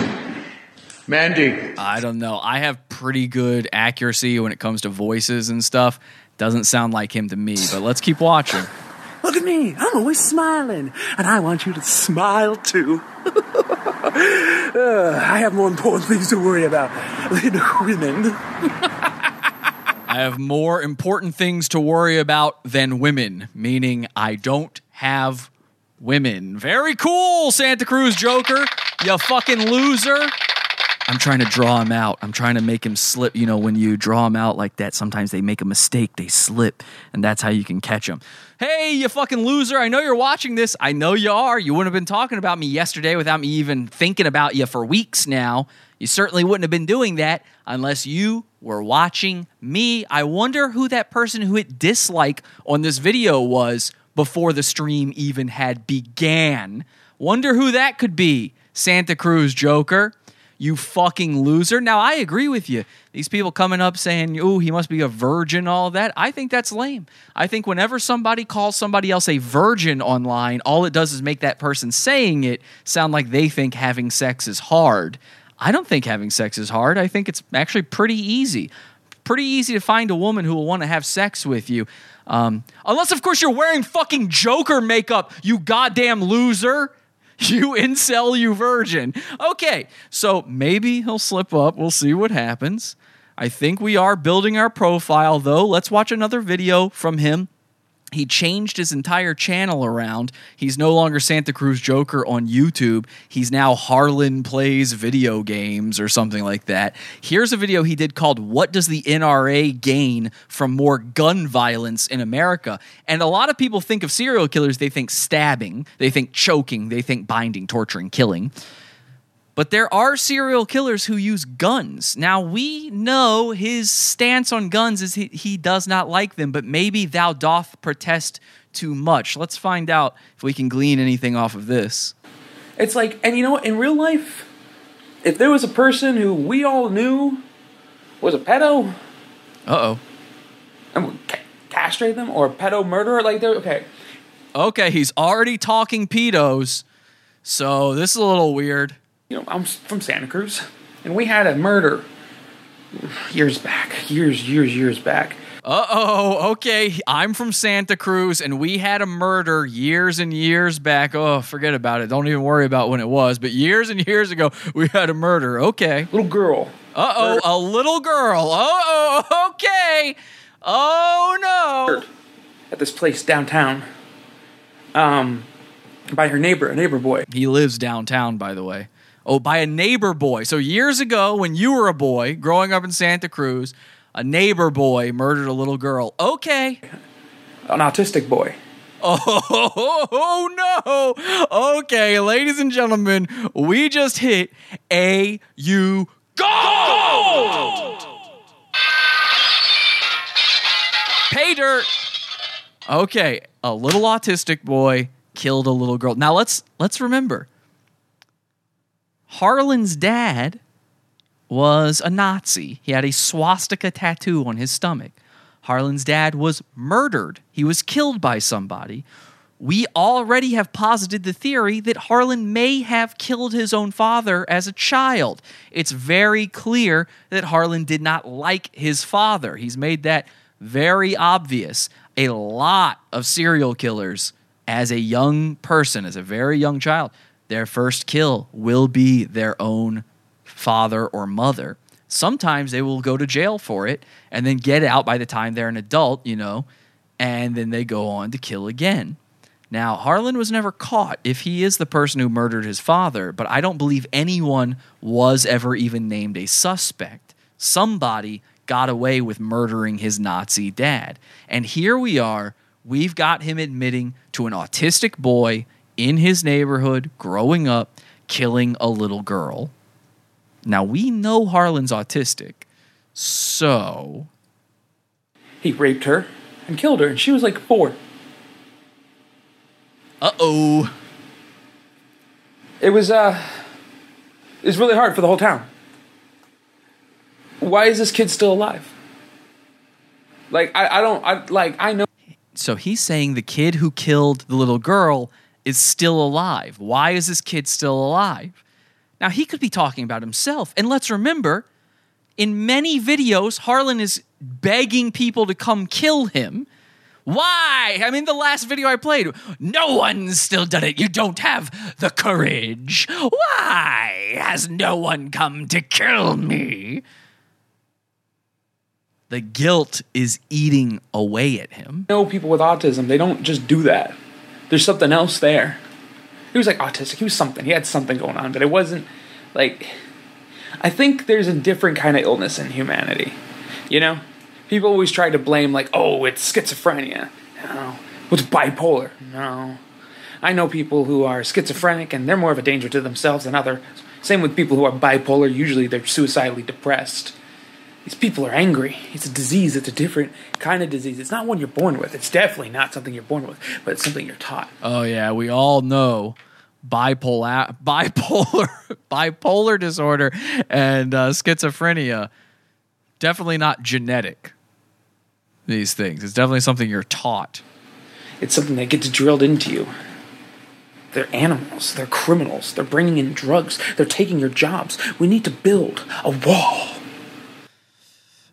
Mandy. I don't know. I have pretty good accuracy when it comes to voices and stuff. Doesn't sound like him to me, but let's keep watching. *laughs* Look at me. I'm always smiling. And I want you to smile too. *laughs* Uh, I have more important things to worry about than women. *laughs* I have more important things to worry about than women, meaning I don't have women. Very cool, Santa Cruz Joker. You fucking loser. I'm trying to draw him out. I'm trying to make him slip. You know, when you draw him out like that, sometimes they make a mistake, they slip, and that's how you can catch them. Hey, you fucking loser. I know you're watching this. I know you are. You wouldn't have been talking about me yesterday without me even thinking about you for weeks now. You certainly wouldn't have been doing that unless you were watching me. I wonder who that person who hit dislike on this video was before the stream even had began. Wonder who that could be. Santa Cruz Joker. You fucking loser. Now, I agree with you. These people coming up saying, oh, he must be a virgin, all that. I think that's lame. I think whenever somebody calls somebody else a virgin online, all it does is make that person saying it sound like they think having sex is hard. I don't think having sex is hard. I think it's actually pretty easy. Pretty easy to find a woman who will want to have sex with you. Um, unless, of course, you're wearing fucking Joker makeup, you goddamn loser. *laughs* You incel, you virgin. Okay, so maybe he'll slip up. We'll see what happens. I think we are building our profile, though. Let's watch another video from him. He changed his entire channel around. He's no longer Santa Cruz Joker on YouTube. He's now Harlan Plays Video Games or something like that. Here's a video he did called What Does the NRA Gain from More Gun Violence in America? And a lot of people think of serial killers, they think stabbing, they think choking, they think binding, torturing, killing. But there are serial killers who use guns. Now, we know his stance on guns is he, he does not like them, but maybe thou doth protest too much. Let's find out if we can glean anything off of this. It's like, and you know what? In real life, if there was a person who we all knew was a pedo, Uh oh. and would ca- castrate them or a pedo murderer, like they're okay. Okay, he's already talking pedos, so this is a little weird. You know, I'm from Santa Cruz, and we had a murder years back, years, years, years back. Uh oh, okay. I'm from Santa Cruz and we had a murder years and years back. Oh, forget about it. Don't even worry about when it was. But years and years ago, we had a murder. Okay. Little girl. Uh oh, a little girl. Uh oh, okay. Oh no. at this place downtown, um, by her neighbor, a neighbor boy. He lives downtown, by the way. Oh, by a neighbor boy. So years ago, when you were a boy growing up in Santa Cruz, a neighbor boy murdered a little girl. Okay. An autistic boy. Oh, *laughs* oh oh no. Okay, ladies and gentlemen, we just hit A U Gold! Pay dirt. Okay, a little autistic boy killed a little girl. Now let's let's remember. Harlan's dad was a Nazi. He had a swastika tattoo on his stomach. Harlan's dad was murdered. He was killed by somebody. We already have posited the theory that Harlan may have killed his own father as a child. It's very clear that Harlan did not like his father. He's made that very obvious. A lot of serial killers, as a young person, as a very young child, their first kill will be their own father or mother. Sometimes they will go to jail for it and then get out by the time they're an adult, you know, and then they go on to kill again. Now, Harlan was never caught if he is the person who murdered his father, but I don't believe anyone was ever even named a suspect. Somebody got away with murdering his Nazi dad. And here we are, we've got him admitting to an autistic boy in his neighborhood growing up, killing a little girl. Now, we know Harlan's autistic, so He raped her and killed her, and she was like four. uh oh. It was uh, it was really hard for the whole town. Why is this kid still alive? Like I, I don't I like I know So he's saying the kid who killed the little girl is still alive. Why is this kid still alive? Now, he could be talking about himself. And let's remember, in many videos, Harlan is begging people to come kill him. Why? I mean, the last video I played, no one's still done it. You don't have the courage. Why has no one come to kill me? The guilt is eating away at him. know people with autism. They don't just do that. There's something else there. He was like autistic. He was something. He had something going on, but it wasn't like. I think there's a different kind of illness in humanity. You know, people always try to blame like, oh, it's schizophrenia. No, it's bipolar. No, I know people who are schizophrenic and they're more of a danger to themselves than others. Same with people who are bipolar. Usually, they're suicidally depressed. These people are angry. It's a disease. It's a different kind of disease. It's not one you're born with. It's definitely not something you're born with, but it's something you're taught. Oh, yeah, we all know bipolar, bipolar, *laughs* bipolar disorder, and uh, schizophrenia. Definitely not genetic. These things. It's definitely something you're taught. It's something that gets drilled into you. They're animals. They're criminals. They're bringing in drugs. They're taking your jobs. We need to build a wall.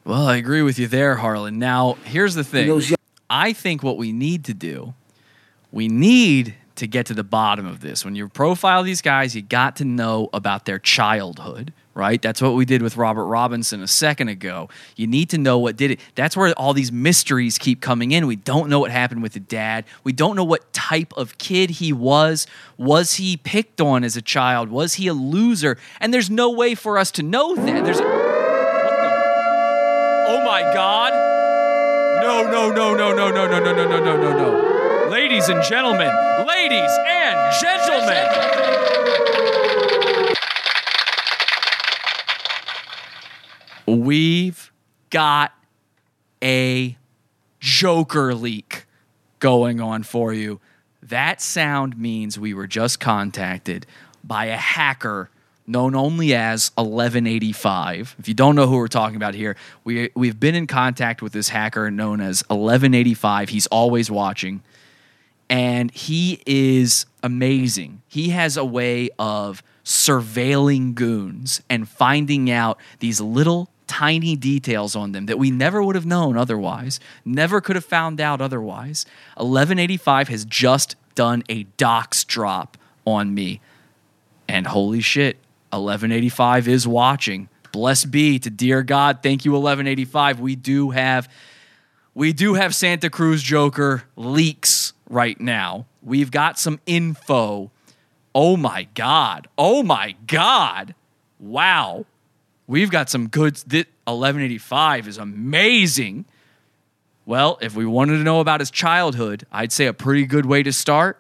Well, I agree with you there, Harlan. Now, here's the thing. I think what we need to do, we need to get to the bottom of this. When you profile these guys, you got to know about their childhood, right? That's what we did with Robert Robinson a second ago. You need to know what did it. That's where all these mysteries keep coming in. We don't know what happened with the dad. We don't know what type of kid he was. Was he picked on as a child? Was he a loser? And there's no way for us to know that. There's Oh my God. No, no, no, no, no, no, no, no, no, no, no, no, no. Ladies and gentlemen, ladies and gentlemen. We've got a Joker leak going on for you. That sound means we were just contacted by a hacker known only as 1185. If you don't know who we're talking about here, we we've been in contact with this hacker known as 1185. He's always watching and he is amazing. He has a way of surveilling goons and finding out these little tiny details on them that we never would have known otherwise, never could have found out otherwise. 1185 has just done a dox drop on me. And holy shit, 1185 is watching. Bless be to dear God. Thank you 1185. We do have we do have Santa Cruz Joker leaks right now. We've got some info. Oh my God. Oh my God. Wow. We've got some good. This 1185 is amazing. Well, if we wanted to know about his childhood, I'd say a pretty good way to start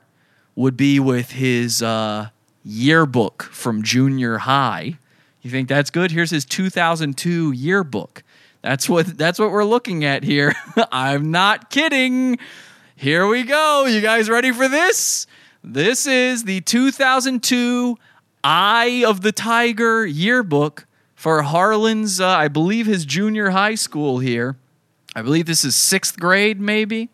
would be with his uh, yearbook from junior high. You think that's good? Here's his 2002 yearbook. That's what that's what we're looking at here. *laughs* I'm not kidding. Here we go. You guys ready for this? This is the 2002 Eye of the Tiger yearbook for Harlan's, uh, I believe, his junior high school here. I believe this is sixth grade, maybe.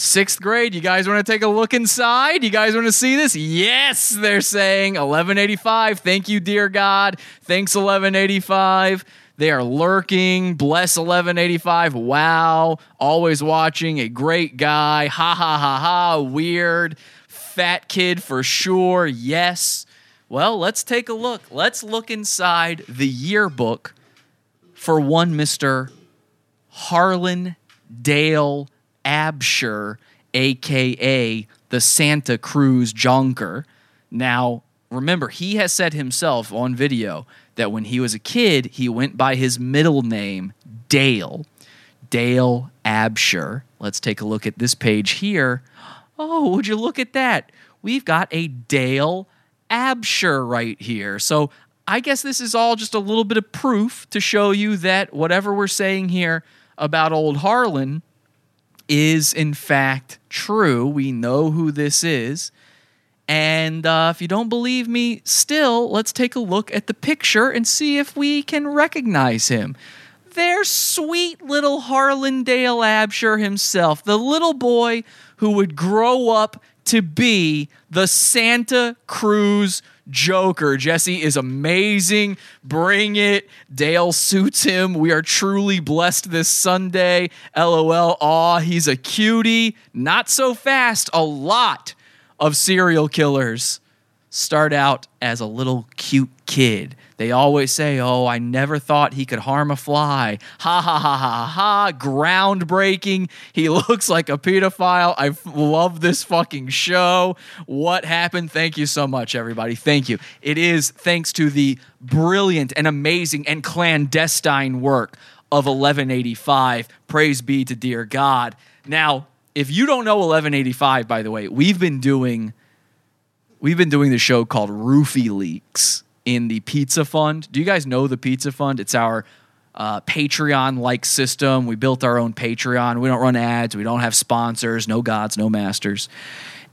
Sixth grade. You guys want to take a look inside? You guys want to see this? Yes, they're saying 1185. Thank you, dear God. Thanks, 1185. They are lurking. Bless 1185. Wow. Always watching. A great guy. Ha ha ha ha. Weird. Fat kid for sure. Yes. Well, let's take a look. Let's look inside the yearbook for one Mr. Harlan Dale Absher, aka the Santa Cruz Joker. Now, remember, he has said himself on video that when he was a kid, he went by his middle name, Dale. Dale Absher. Let's take a look at this page here. Oh, would you look at that? We've got a Dale Absher right here. So I guess this is all just a little bit of proof to show you that whatever we're saying here about old Harlan is in fact true. We know who this is. And uh, if you don't believe me, still, let's take a look at the picture and see if we can recognize him. There's sweet little Harlan Dale Absher himself, the little boy who would grow up to be the Santa Cruz Joker. Jesse is amazing. Bring it. Dale suits him. We are truly blessed this Sunday. LOL. Aw, he's a cutie. Not so fast. A lot of serial killers start out as a little cute kid. They always say, Oh, I never thought he could harm a fly. Ha ha ha ha ha. Groundbreaking. He *laughs* looks like a pedophile. I f- love this fucking show. What happened? Thank you so much, everybody. Thank you. It is thanks to the brilliant and amazing and clandestine work of 1185. Praise be to dear God. Now, if you don't know 1185, by the way, we've been doing we've been doing the show called Roofie Leaks in the Pizza Fund. Do you guys know the Pizza Fund? It's our uh, Patreon like system. We built our own Patreon. We don't run ads. We don't have sponsors. No gods, no masters.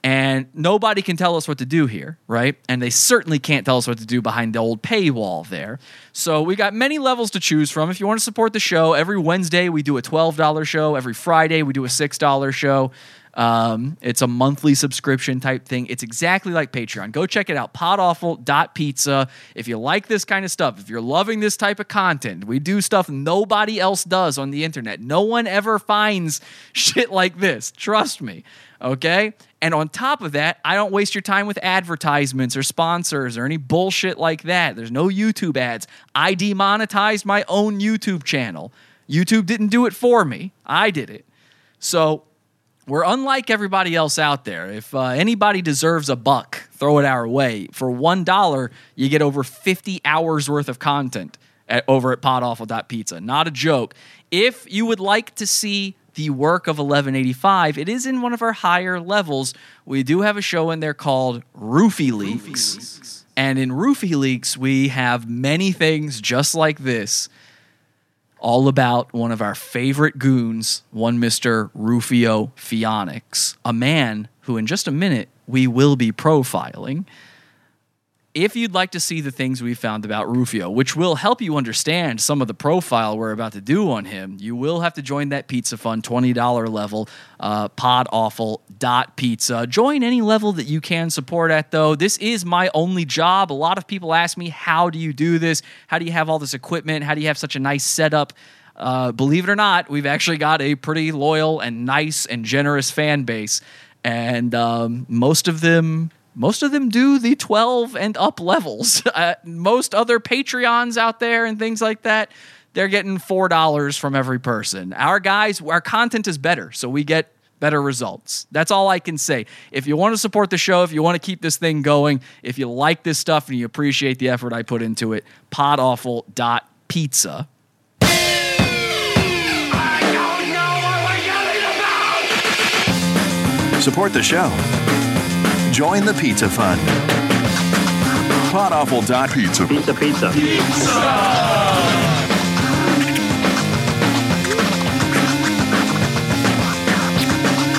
And nobody can tell us what to do here, right? And they certainly can't tell us what to do behind the old paywall there. So we got many levels to choose from. If you want to support the show, every Wednesday we do a $12 show. Every Friday we do a $6 show. Um, it's a monthly subscription type thing. It's exactly like Patreon. Go check it out, podawful.pizza. If you like this kind of stuff, if you're loving this type of content, we do stuff nobody else does on the internet. No one ever finds *laughs* shit like this. Trust me. Okay? And on top of that, I don't waste your time with advertisements or sponsors or any bullshit like that. There's no YouTube ads. I demonetized my own YouTube channel. YouTube didn't do it for me, I did it. So we're unlike everybody else out there. If uh, anybody deserves a buck, throw it our way. For one dollar, you get over fifty hours worth of content at, over at podawful.pizza. Not a joke. If you would like to see the work of 1185, it is in one of our higher levels. We do have a show in there called Roofie Leaks. And in Roofie Leaks, we have many things just like this all about one of our favorite goons, one Mr. Ruphio Pheonix, a man who, in just a minute, we will be profiling. If you'd like to see the things we found about Ruphio, which will help you understand some of the profile we're about to do on him, you will have to join that Pizza Fund $20 level, uh, podawful.pizza. Join any level that you can support at, though. This is my only job. A lot of people ask me, How do you do this? How do you have all this equipment? How do you have such a nice setup? Uh, believe it or not, we've actually got a pretty loyal and nice and generous fan base. And um, most of them most of them do the 12 and up levels. *laughs* Uh, most other Patreons out there and things like that, they're getting $4 from every person. Our guys, our content is better, so we get better results. That's all I can say. If you want to support the show, if you want to keep this thing going, if you like this stuff and you appreciate the effort I put into it, podawful.pizza. Support the show. Join the Pizza Fund. Podawful.pizza. Pizza, pizza.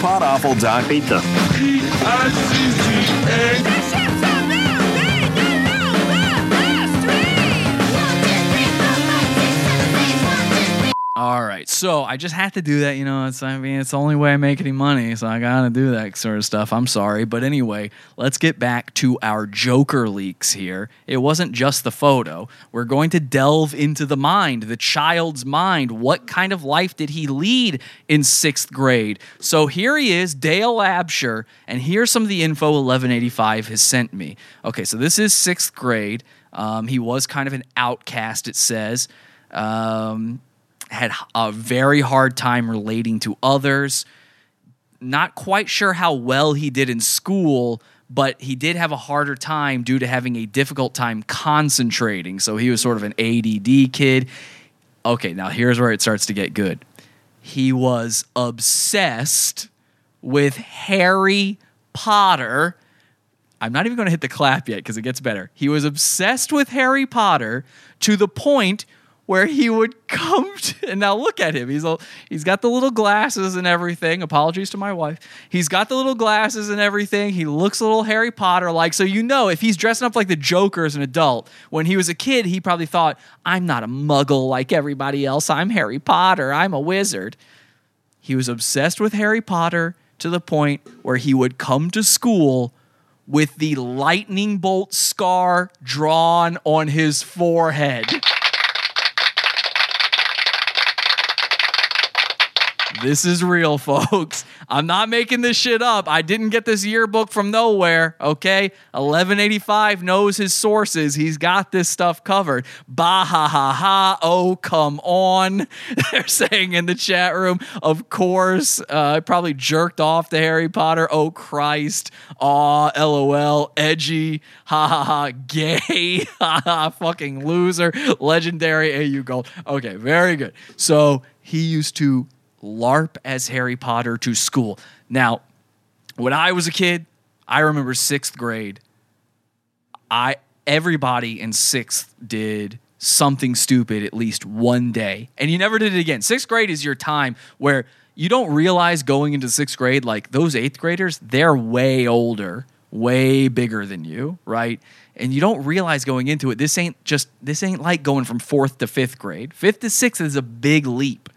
Podawful.pizza. All right, so I just have to do that. You know, it's I mean, it's the only way I make any money, so I gotta do that sort of stuff. I'm sorry, but anyway, let's get back to our Joker leaks here. It wasn't just the photo. We're going to delve into the mind, the child's mind. What kind of life did he lead in sixth grade? So here he is, Dale Absher, and here's some of the info 1185 has sent me. Okay, so this is sixth grade. Um, he was kind of an outcast, it says. Um, had a very hard time relating to others. Not quite sure how well he did in school, but he did have a harder time due to having a difficult time concentrating. So he was sort of an ADD kid. Okay, now here's where it starts to get good. He was obsessed with Harry Potter. I'm not even going to hit the clap yet because it gets better. He was obsessed with Harry Potter to the point where he would *laughs* come to, and now look at him. He's a, he's got the little glasses and everything. Apologies to my wife. He's got the little glasses and everything. He looks a little Harry Potter like. So you know, if he's dressing up like the Joker as an adult, when he was a kid, he probably thought, "I'm not a Muggle like everybody else. I'm Harry Potter. I'm a wizard." He was obsessed with Harry Potter to the point where he would come to school with the lightning bolt scar drawn on his forehead. This is real, *laughs* folks. I'm not making this shit up. I didn't get this yearbook from nowhere, okay? 1185 knows his sources. He's got this stuff covered. Bah ha ha ha. Oh, come on. *laughs* They're saying in the chat room, of course. Uh, I probably jerked off to Harry Potter. Oh, Christ. Aw, lol. Edgy. Ha ha ha. Gay. *laughs* Ha ha. Fucking loser. Legendary AU Gold. Okay, very good. So he used to LARP as Harry Potter to school. Now, when I was a kid, I remember sixth grade. I everybody in sixth did something stupid at least one day, and you never did it again. Sixth grade is your time where you don't realize going into sixth grade, like those eighth graders, they're way older, way bigger than you, right? And you don't realize going into it, this ain't just, this ain't like going from fourth to fifth grade. Fifth to sixth is a big leap,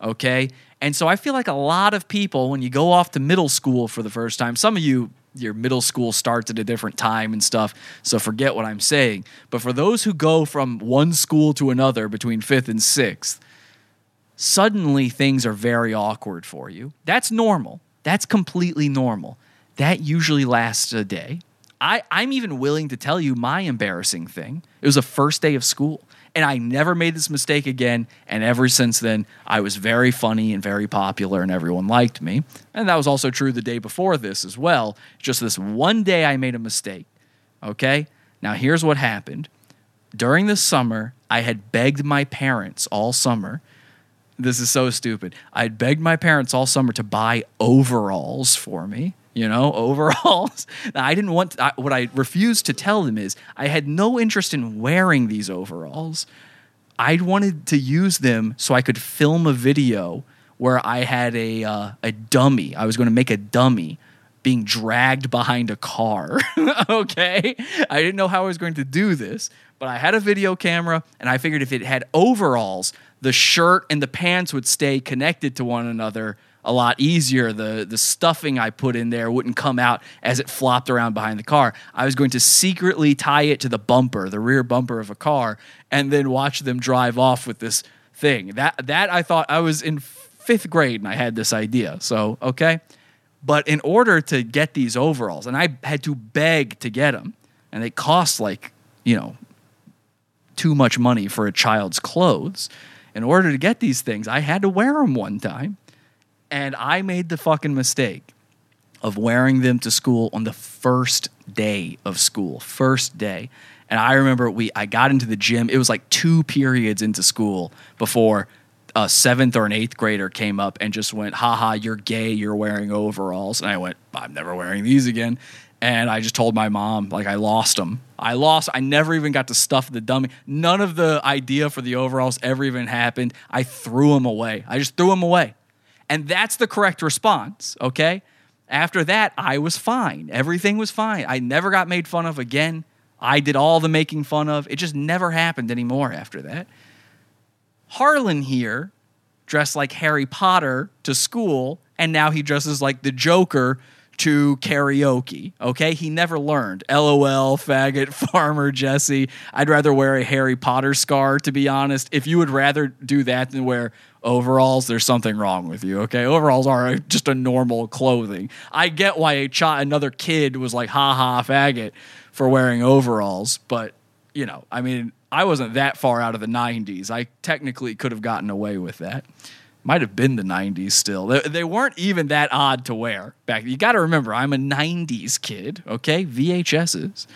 okay? And so I feel like a lot of people, when you go off to middle school for the first time, some of you, your middle school starts at a different time and stuff, so forget what I'm saying. But for those who go from one school to another between fifth and sixth, suddenly things are very awkward for you. That's normal. That's completely normal. That usually lasts a day. I, I'm even willing to tell you my embarrassing thing. It was the first day of school, and I never made this mistake again. And ever since then, I was very funny and very popular, and everyone liked me. And that was also true the day before this as well. Just this one day, I made a mistake. Okay? Now, here's what happened. During the summer, I had begged my parents all summer this is so stupid. I'd begged my parents all summer to buy overalls for me. You know, *laughs* overalls. I didn't want. I, what I refused to tell them is I had no interest in wearing these overalls. I wanted to use them so I could film a video where I had a uh, a dummy. I was going to make a dummy being dragged behind a car. *laughs* okay, I didn't know how I was going to do this, but I had a video camera, and I figured if it had overalls, the shirt and the pants would stay connected to one another a lot easier. The the stuffing I put in there wouldn't come out as it flopped around behind the car. I was going to secretly tie it to the bumper, the rear bumper of a car, and then watch them drive off with this thing. That that I thought I was in fifth grade and I had this idea. So okay. But in order to get these overalls, and I had to beg to get them, and they cost like, you know, too much money for a child's clothes. In order to get these things, I had to wear them one time. And I made the fucking mistake of wearing them to school on the first day of school. First day. And I remember we I got into the gym. It was like two periods into school before a seventh or an eighth grader came up and just went, haha, you're gay, you're wearing overalls. And I went, I'm never wearing these again. And I just told my mom, like, I lost them. I lost, I never even got to stuff the dummy. None of the idea for the overalls ever even happened. I threw them away. I just threw them away. And that's the correct response, okay? After that, I was fine. Everything was fine. I never got made fun of again. I did all the making fun of. It just never happened anymore after that. Harlan here dressed like Harry Potter to school, and now he dresses like the Joker to karaoke. Okay, he never learned. LOL, faggot, *laughs* farmer Jesse. I'd rather wear a Harry Potter scar, to be honest. If you would rather do that than wear overalls, there's something wrong with you. Okay, overalls are just a normal clothing. I get why a child, another kid, was like, "Ha ha, faggot," for wearing overalls, but you know, I mean, I wasn't that far out of the '90s. I technically could have gotten away with that might have been the 90s still. They, they, weren't even that odd to wear back. You got to remember, I'm a 90s kid, okay? VHSs.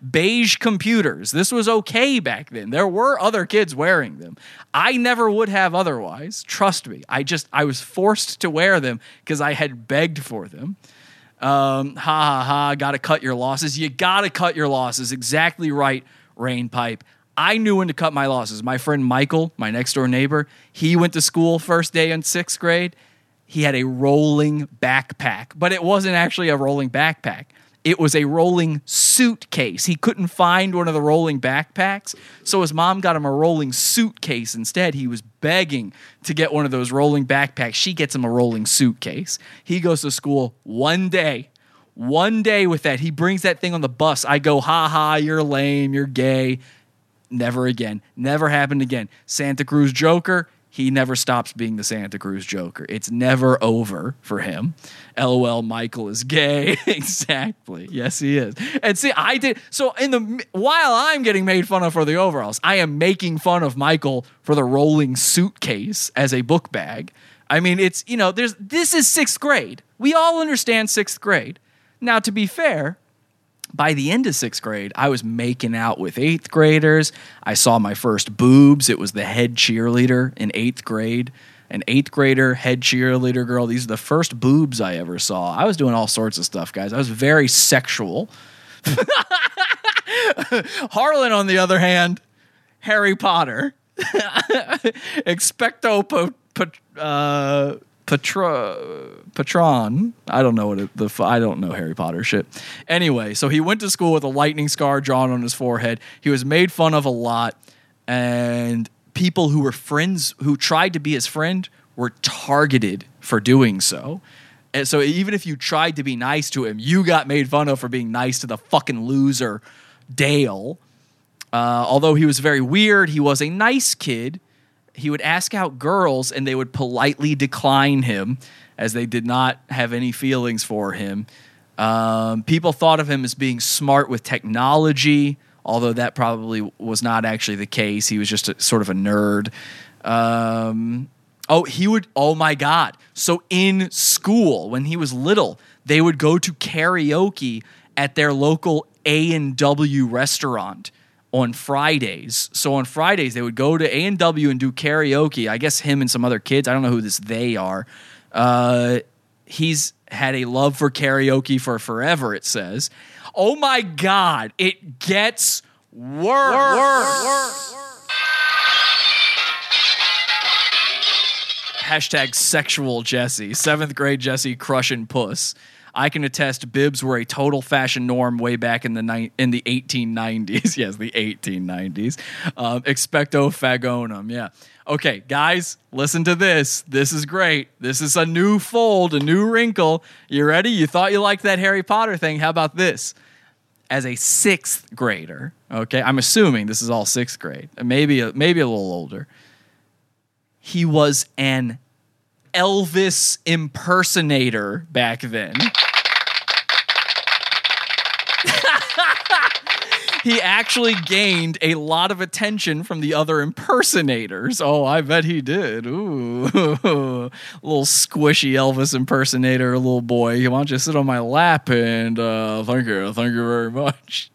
*laughs* Beige computers. This was okay back then. There were other kids wearing them. I never would have otherwise. Trust me. I just I was forced to wear them because I had begged for them. Um, ha ha ha, gotta cut your losses. You gotta cut your losses. Exactly right, Rain Pipe. I knew when to cut my losses. My friend Michael, my next door neighbor, he went to school first day in sixth grade. He had a rolling backpack, but it wasn't actually a rolling backpack. It was a rolling suitcase. He couldn't find one of the rolling backpacks, so his mom got him a rolling suitcase instead. He was begging to get one of those rolling backpacks. She gets him a rolling suitcase. He goes to school one day one day with that. He brings that thing on the bus. I go, ha ha, you're lame, you're gay. Never again. Never happened again. Santa Cruz Joker, he never stops being the Santa Cruz Joker. It's never over for him. LOL, Michael is gay. *laughs* exactly. Yes, he is. And see, I did so in the while I'm getting made fun of for the overalls, I am making fun of Michael for the rolling suitcase as a book bag. I mean, it's you know, there's this is sixth grade. We all understand sixth grade. Now, to be fair, by the end of sixth grade, I was making out with eighth graders. I saw my first boobs. It was the head cheerleader in eighth grade. An eighth grader head cheerleader girl. These are the first boobs I ever saw. I was doing all sorts of stuff, guys. I was very sexual. *laughs* Harlan, on the other hand, Harry Potter. *laughs* Expecto Pat, uh, Patron. I don't know what it, the I don't know Harry Potter shit. Anyway, so he went to school with a lightning scar drawn on his forehead. He was made fun of a lot, and people who were friends who tried to be his friend were targeted for doing so. And so even if you tried to be nice to him, you got made fun of for being nice to the fucking loser Dale. Uh, although he was very weird, he was a nice kid. He would ask out girls and they would politely decline him as they did not have any feelings for him. Um, people thought of him as being smart with technology, although that probably was not actually the case. He was just a, sort of a nerd. Um, oh, he would, oh my God. So in school, when he was little, they would go to karaoke at their local A&W restaurant on Fridays. So on Fridays they would go to A and W and do karaoke. I guess him and some other kids. I don't know who this they are. Uh, he's had a love for karaoke for forever. It says. Oh my God! It gets worse. worse. Hashtag sexual Jesse. Seventh grade Jesse crushing puss. I can attest bibs were a total fashion norm way back in the ni- in the 1890s. *laughs* yes, the 1890s. Um, expecto fagonum. Yeah. Okay, guys, listen to this. This is great. This is a new fold, a new wrinkle. You ready? You thought you liked that Harry Potter thing. How about this? As a sixth grader, okay, I'm assuming this is all sixth grade, maybe a, maybe a little older. He was an Elvis impersonator back then. He actually gained a lot of attention from the other impersonators. Oh, I bet he did. Ooh, *laughs* little squishy Elvis impersonator, little boy. Why don't you sit on my lap and uh, thank you, thank you very much.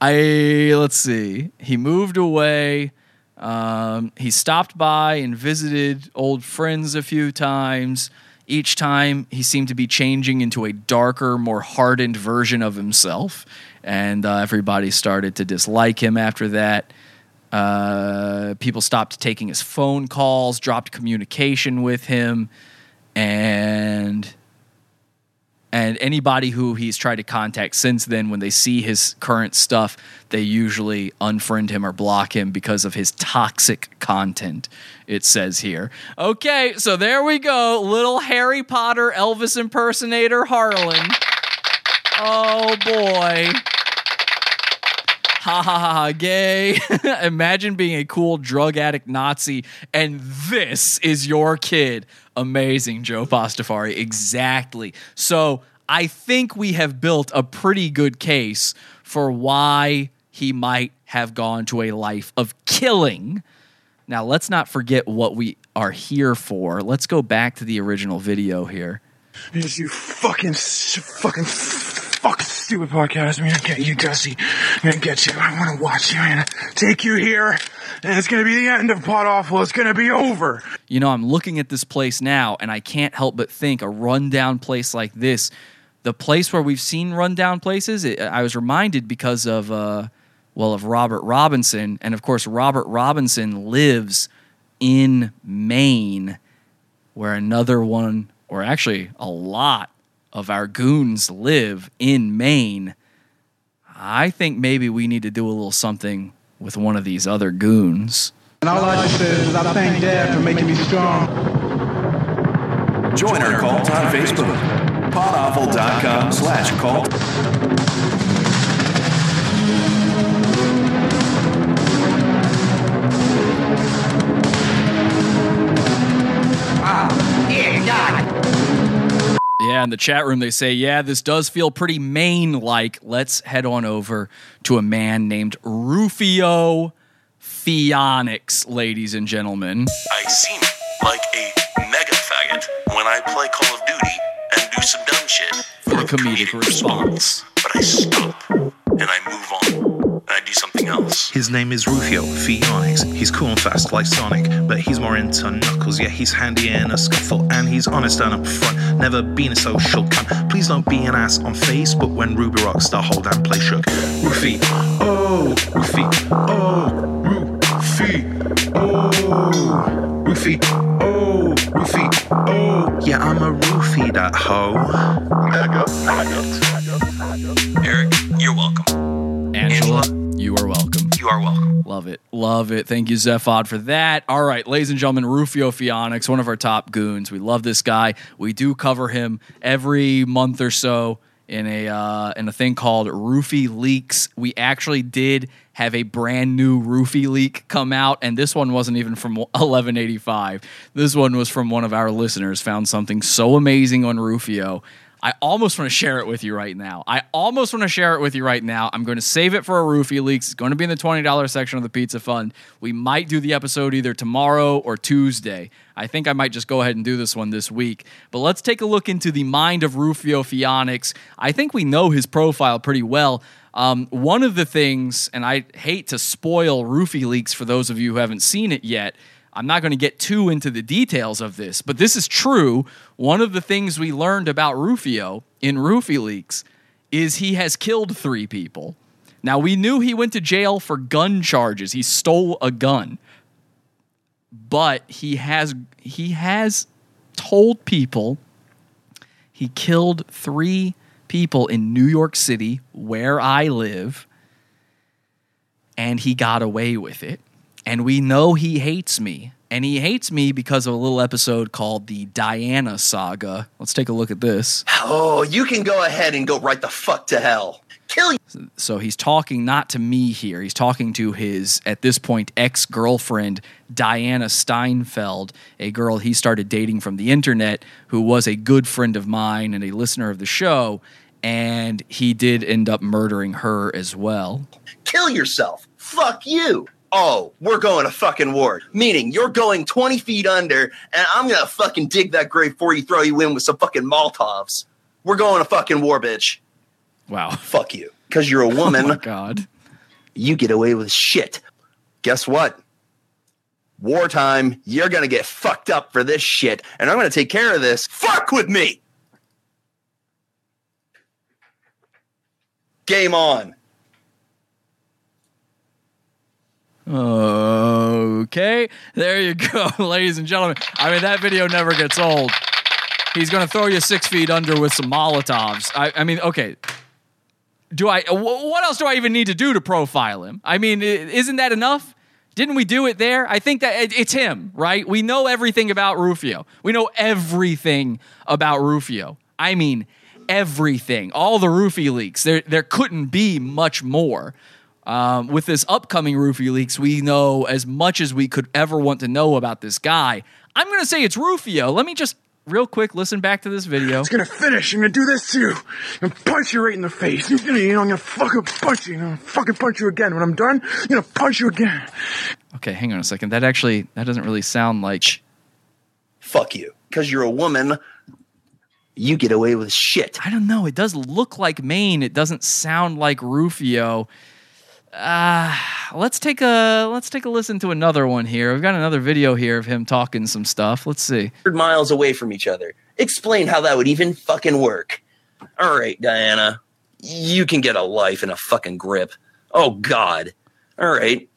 I let's see. He moved away. Um, he stopped by and visited old friends a few times. Each time, he seemed to be changing into a darker, more hardened version of himself and uh, everybody started to dislike him after that. Uh, people stopped taking his phone calls, dropped communication with him, and and anybody who he's tried to contact since then, when they see his current stuff, they usually unfriend him or block him because of his toxic content. It says here. Okay, so there we go, little Harry Potter Elvis impersonator Harlan. Oh boy. Ha ha ha ha, gay. *laughs* Imagine being a cool drug addict Nazi and this is your kid. Amazing, Joe Pastafari. Exactly. So I think we have built a pretty good case for why he might have gone to a life of killing. Now, let's not forget what we are here for. Let's go back to the original video here. You fucking, fucking, fucking stupid podcast. I'm gonna get you, Dusty. I'm gonna get you. I wanna watch you. I'm gonna take you here. And it's gonna be the end of Pod Awful. It's gonna be over. You know, I'm looking at this place now, and I can't help but think a rundown place like this, the place where we've seen rundown places, it, I was reminded because of, uh, well, of Robert Robinson. And of course, Robert Robinson lives in Maine, where another one or actually a lot of our goons live in Maine, I think maybe we need to do a little something with one of these other goons. And all I just said is I thank Dad for making me strong. Join our cult on Facebook. Podawful.com slash cult. Yeah, in the chat room they say, yeah, this does feel pretty Maine like. Let's head on over to a man named Ruphio Pheonix, ladies and gentlemen. I seem like a mega faggot when I play Call of Duty and do some dumb shit. For the comedic response. But I stop and I move on and I do something else. His name is Ruphio Pheonix. He's cool and fast like Sonic, but he's more into knuckles. Yeah, he's handy in a scuffle, and he's honest and upfront. Never been a social cunt. Please don't be an ass on Facebook when Ruby rocks the whole damn play shook. Rufy, oh, Rufy, oh, Rufy, oh, Rufy, oh, Roofie. Oh, yeah, I'm a roofie, that hoe. Eric, you're welcome. Angela, you are welcome. You are welcome. Love it. Love it. Thank you, Zephod, for that. All right, ladies and gentlemen, Ruphio Pheonix, one of our top goons. We love this guy. We do cover him every month or so in a uh, in a thing called Roofie Leaks. We actually did have a brand new Roofie leak come out, and this one wasn't even from 1185. This one was from one of our listeners. Found something so amazing on Ruphio. I almost want to share it with you right now. I almost want to share it with you right now. I'm going to save it for a Roofie Leaks. It's going to be in the $20 section of the Pizza Fund. We might do the episode either tomorrow or Tuesday. I think I might just go ahead and do this one this week. But let's take a look into the mind of Ruphio Pheonix. I think we know his profile pretty well. Um, one of the things, and I hate to spoil Roofie Leaks for those of you who haven't seen it yet, I'm not going to get too into the details of this, but this is true. One of the things we learned about Ruphio in Roofie Leaks is he has killed three people. Now, we knew he went to jail for gun charges. He stole a gun. But he has he has told people he killed three people in New York City, where I live, and he got away with it. And we know he hates me. And he hates me because of a little episode called the Diana Saga. Let's take a look at this. Oh, you can go ahead and go right the fuck to hell. Kill you. So he's talking not to me here. He's talking to his, at this point, ex girlfriend, Diana Steinfeld, a girl he started dating from the internet, who was a good friend of mine and a listener of the show. And he did end up murdering her as well. Kill yourself. Fuck you. Oh, we're going to fucking war. Meaning you're going 20 feet under, and I'm going to fucking dig that grave before you throw you in with some fucking Molotovs. We're going to fucking war, bitch. Wow. *laughs* Fuck you. Because you're a *laughs* oh woman. Oh my God. You get away with shit. Guess what? Wartime, you're going to get fucked up for this shit, and I'm going to take care of this. Fuck with me. Game on. Okay, there you go, *laughs* ladies and gentlemen. I mean, that video never gets old. He's going to throw you six feet under with some Molotovs. I, I mean, okay. Do I? What else do I even need to do to profile him? I mean, isn't that enough? Didn't we do it there? I think that it's him, right? We know everything about Ruphio. We know everything about Ruphio. I mean, everything. All the Ruphio leaks. There, there couldn't be much more. Um, with this upcoming Ruphio leaks, we know as much as we could ever want to know about this guy. I'm going to say it's Ruphio. Let me just real quick listen back to this video. It's gonna finish. I'm gonna do this to you. I'm gonna punch you right in the face. You're gonna, you know, I'm gonna fucking punch you. I'm gonna fucking punch you again. When I'm done, I'm gonna punch you again. Okay, hang on a second. That actually that doesn't really sound like Fuck you. Because you're a woman, you get away with shit. I don't know. It does look like Maine. It doesn't sound like Ruphio. Uh, let's take a let's take a listen to another one here. We've got another video here of him talking some stuff. Let's see. miles away from each other. Explain how that would even fucking work. All right, Diana. You can get a life and a fucking grip. Oh, God. All right.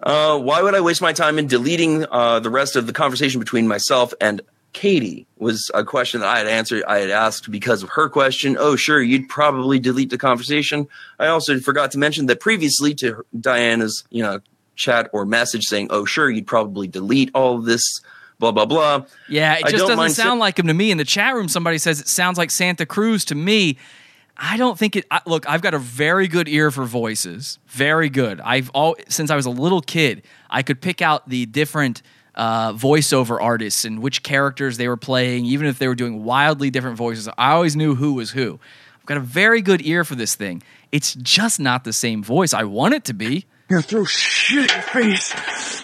Uh, why would I waste my time in deleting uh, the rest of the conversation between myself and Katie? Was a question that I had answered. I had asked because of her question. Oh, sure, you'd probably delete the conversation. I also forgot to mention that previously to Diana's, you know, chat or message saying, "Oh, sure, you'd probably delete all of this." Blah blah blah. Yeah, it just doesn't sound like him to me. In the chat room, somebody says it sounds like Santa Cruz to me. I don't think it. I, look, I've got a very good ear for voices. Very good. I've all since I was a little kid, I could pick out the different uh, voiceover artists and which characters they were playing, even if they were doing wildly different voices. I always knew who was who. I've got a very good ear for this thing. It's just not the same voice. I want it to be. You're gonna shit in your face.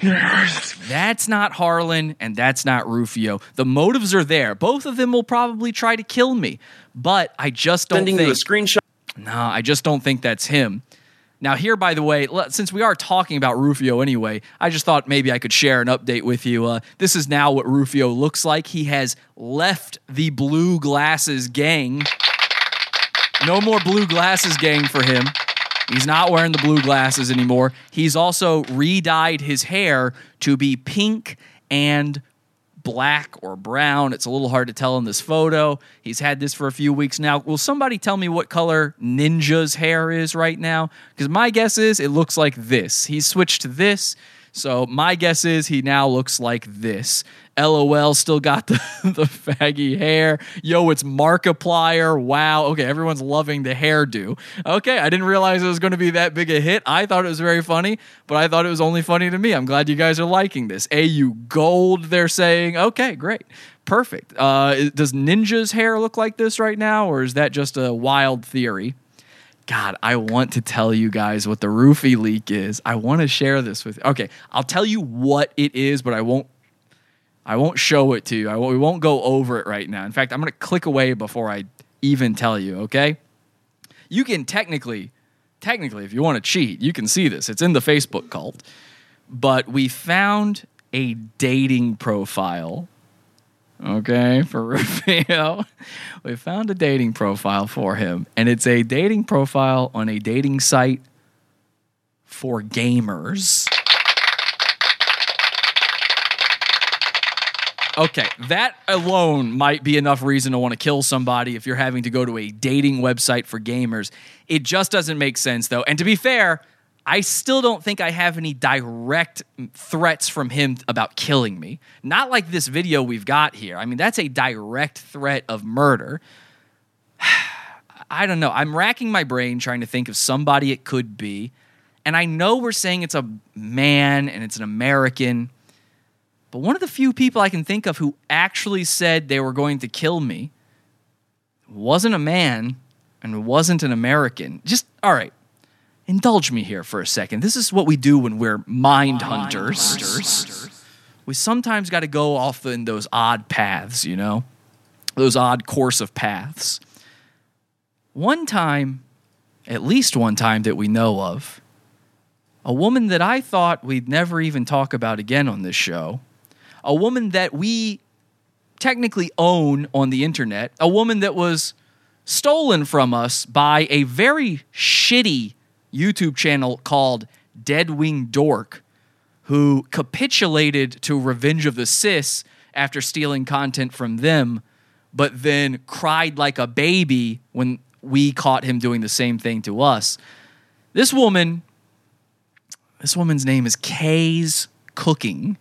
Yeah. That's not Harlan and that's not Ruphio. The motives are there. Both of them will probably try to kill me, but I just don't Sending think. you a screenshot. No, I just don't think that's him. Now, here, by the way, since we are talking about Ruphio anyway, I just thought maybe I could share an update with you. Uh, this is now what Ruphio looks like. He has left the Blue Glasses gang. No more Blue Glasses gang for him. He's not wearing the blue glasses anymore. He's also re dyed his hair to be pink and black or brown. It's a little hard to tell in this photo. He's had this for a few weeks now. Will somebody tell me what color Ninja's hair is right now? Because my guess is it looks like this. He's switched to this. So my guess is he now looks like this. LOL still got the, *laughs* the faggy hair. Yo, it's Markiplier. Wow. Okay, everyone's loving the hairdo. Okay, I didn't realize it was going to be that big a hit. I thought it was very funny, but I thought it was only funny to me. I'm glad you guys are liking this. AU Gold, they're saying. Okay, great. Perfect. Uh, does Ninja's hair look like this right now, or is that just a wild theory? God, I want to tell you guys what the roofie leak is. I want to share this with. You. Okay, I'll tell you what it is, but I won't. I won't show it to you. I we won't go over it right now. In fact, I'm going to click away before I even tell you. Okay. You can technically, technically, if you want to cheat, you can see this. It's in the Facebook cult. But we found a dating profile okay, *laughs* for Ruphio. we found a dating profile for him, and it's a dating profile on a dating site for gamers. Okay, that alone might be enough reason to want to kill somebody if you're having to go to a dating website for gamers. It just doesn't make sense, though. And to be fair, I still don't think I have any direct threats from him about killing me. Not like this video we've got here. I mean, that's a direct threat of murder. *sighs* I don't know. I'm racking my brain trying to think of somebody it could be. And I know we're saying it's a man and it's an American, but one of the few people I can think of who actually said they were going to kill me wasn't a man and wasn't an American. Just, all right, indulge me here for a second. This is what we do when we're mind hunters. We sometimes got to go off in those odd paths, you know, those odd course of paths. One time, at least one time that we know of, a woman that I thought we'd never even talk about again on this show, a woman that we technically own on the internet, a woman that was stolen from us by a very shitty YouTube channel called Dead Wing Dork, who capitulated to Revenge of the Cis after stealing content from them, but then cried like a baby when we caught him doing the same thing to us. This woman, this woman's name is Kay's Cooking,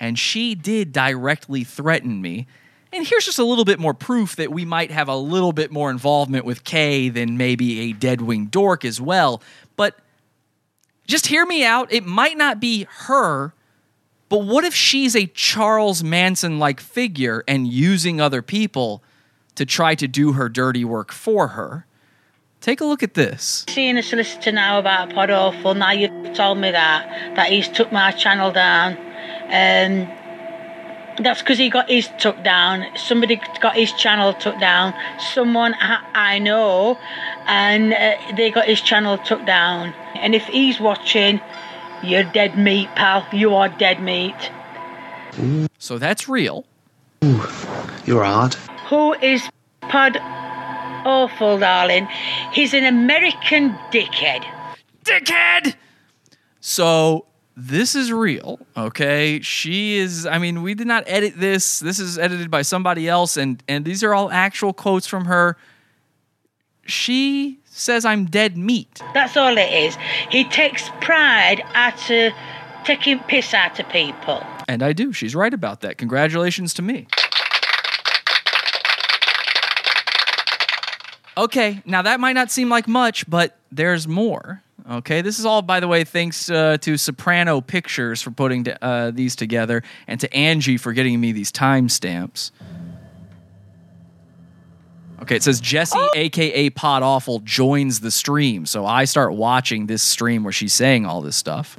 and she did directly threaten me. And here's just a little bit more proof that we might have a little bit more involvement with Kay than maybe a deadwing dork as well. But just hear me out. It might not be her, but what if she's a Charles Manson like figure and using other people to try to do her dirty work for her? Take a look at this. Seeing a solicitor now about Pod Awful, now you told me that, that he's took my channel down. Um, that's because he got his took down. Somebody got his channel took down. Someone I, I know, and uh, they got his channel took down. And if he's watching, you're dead meat, pal. You are dead meat. So that's real. You're hard. Who is Pod Awful, darling? He's an American dickhead. Dickhead! So this is real, okay? She is I mean, we did not edit this. This is edited by somebody else and and these are all actual quotes from her. She says I'm dead meat. That's all it is. He takes pride out of taking piss out of people. And I do. She's right about that. Congratulations to me. Okay, now that might not seem like much, but there's more. Okay, this is all, by the way, thanks uh, to Soprano Pictures for putting uh, these together and to Angie for getting me these timestamps. Okay, it says Jesse, aka Pod Awful, joins the stream. So I start watching this stream where she's saying all this stuff.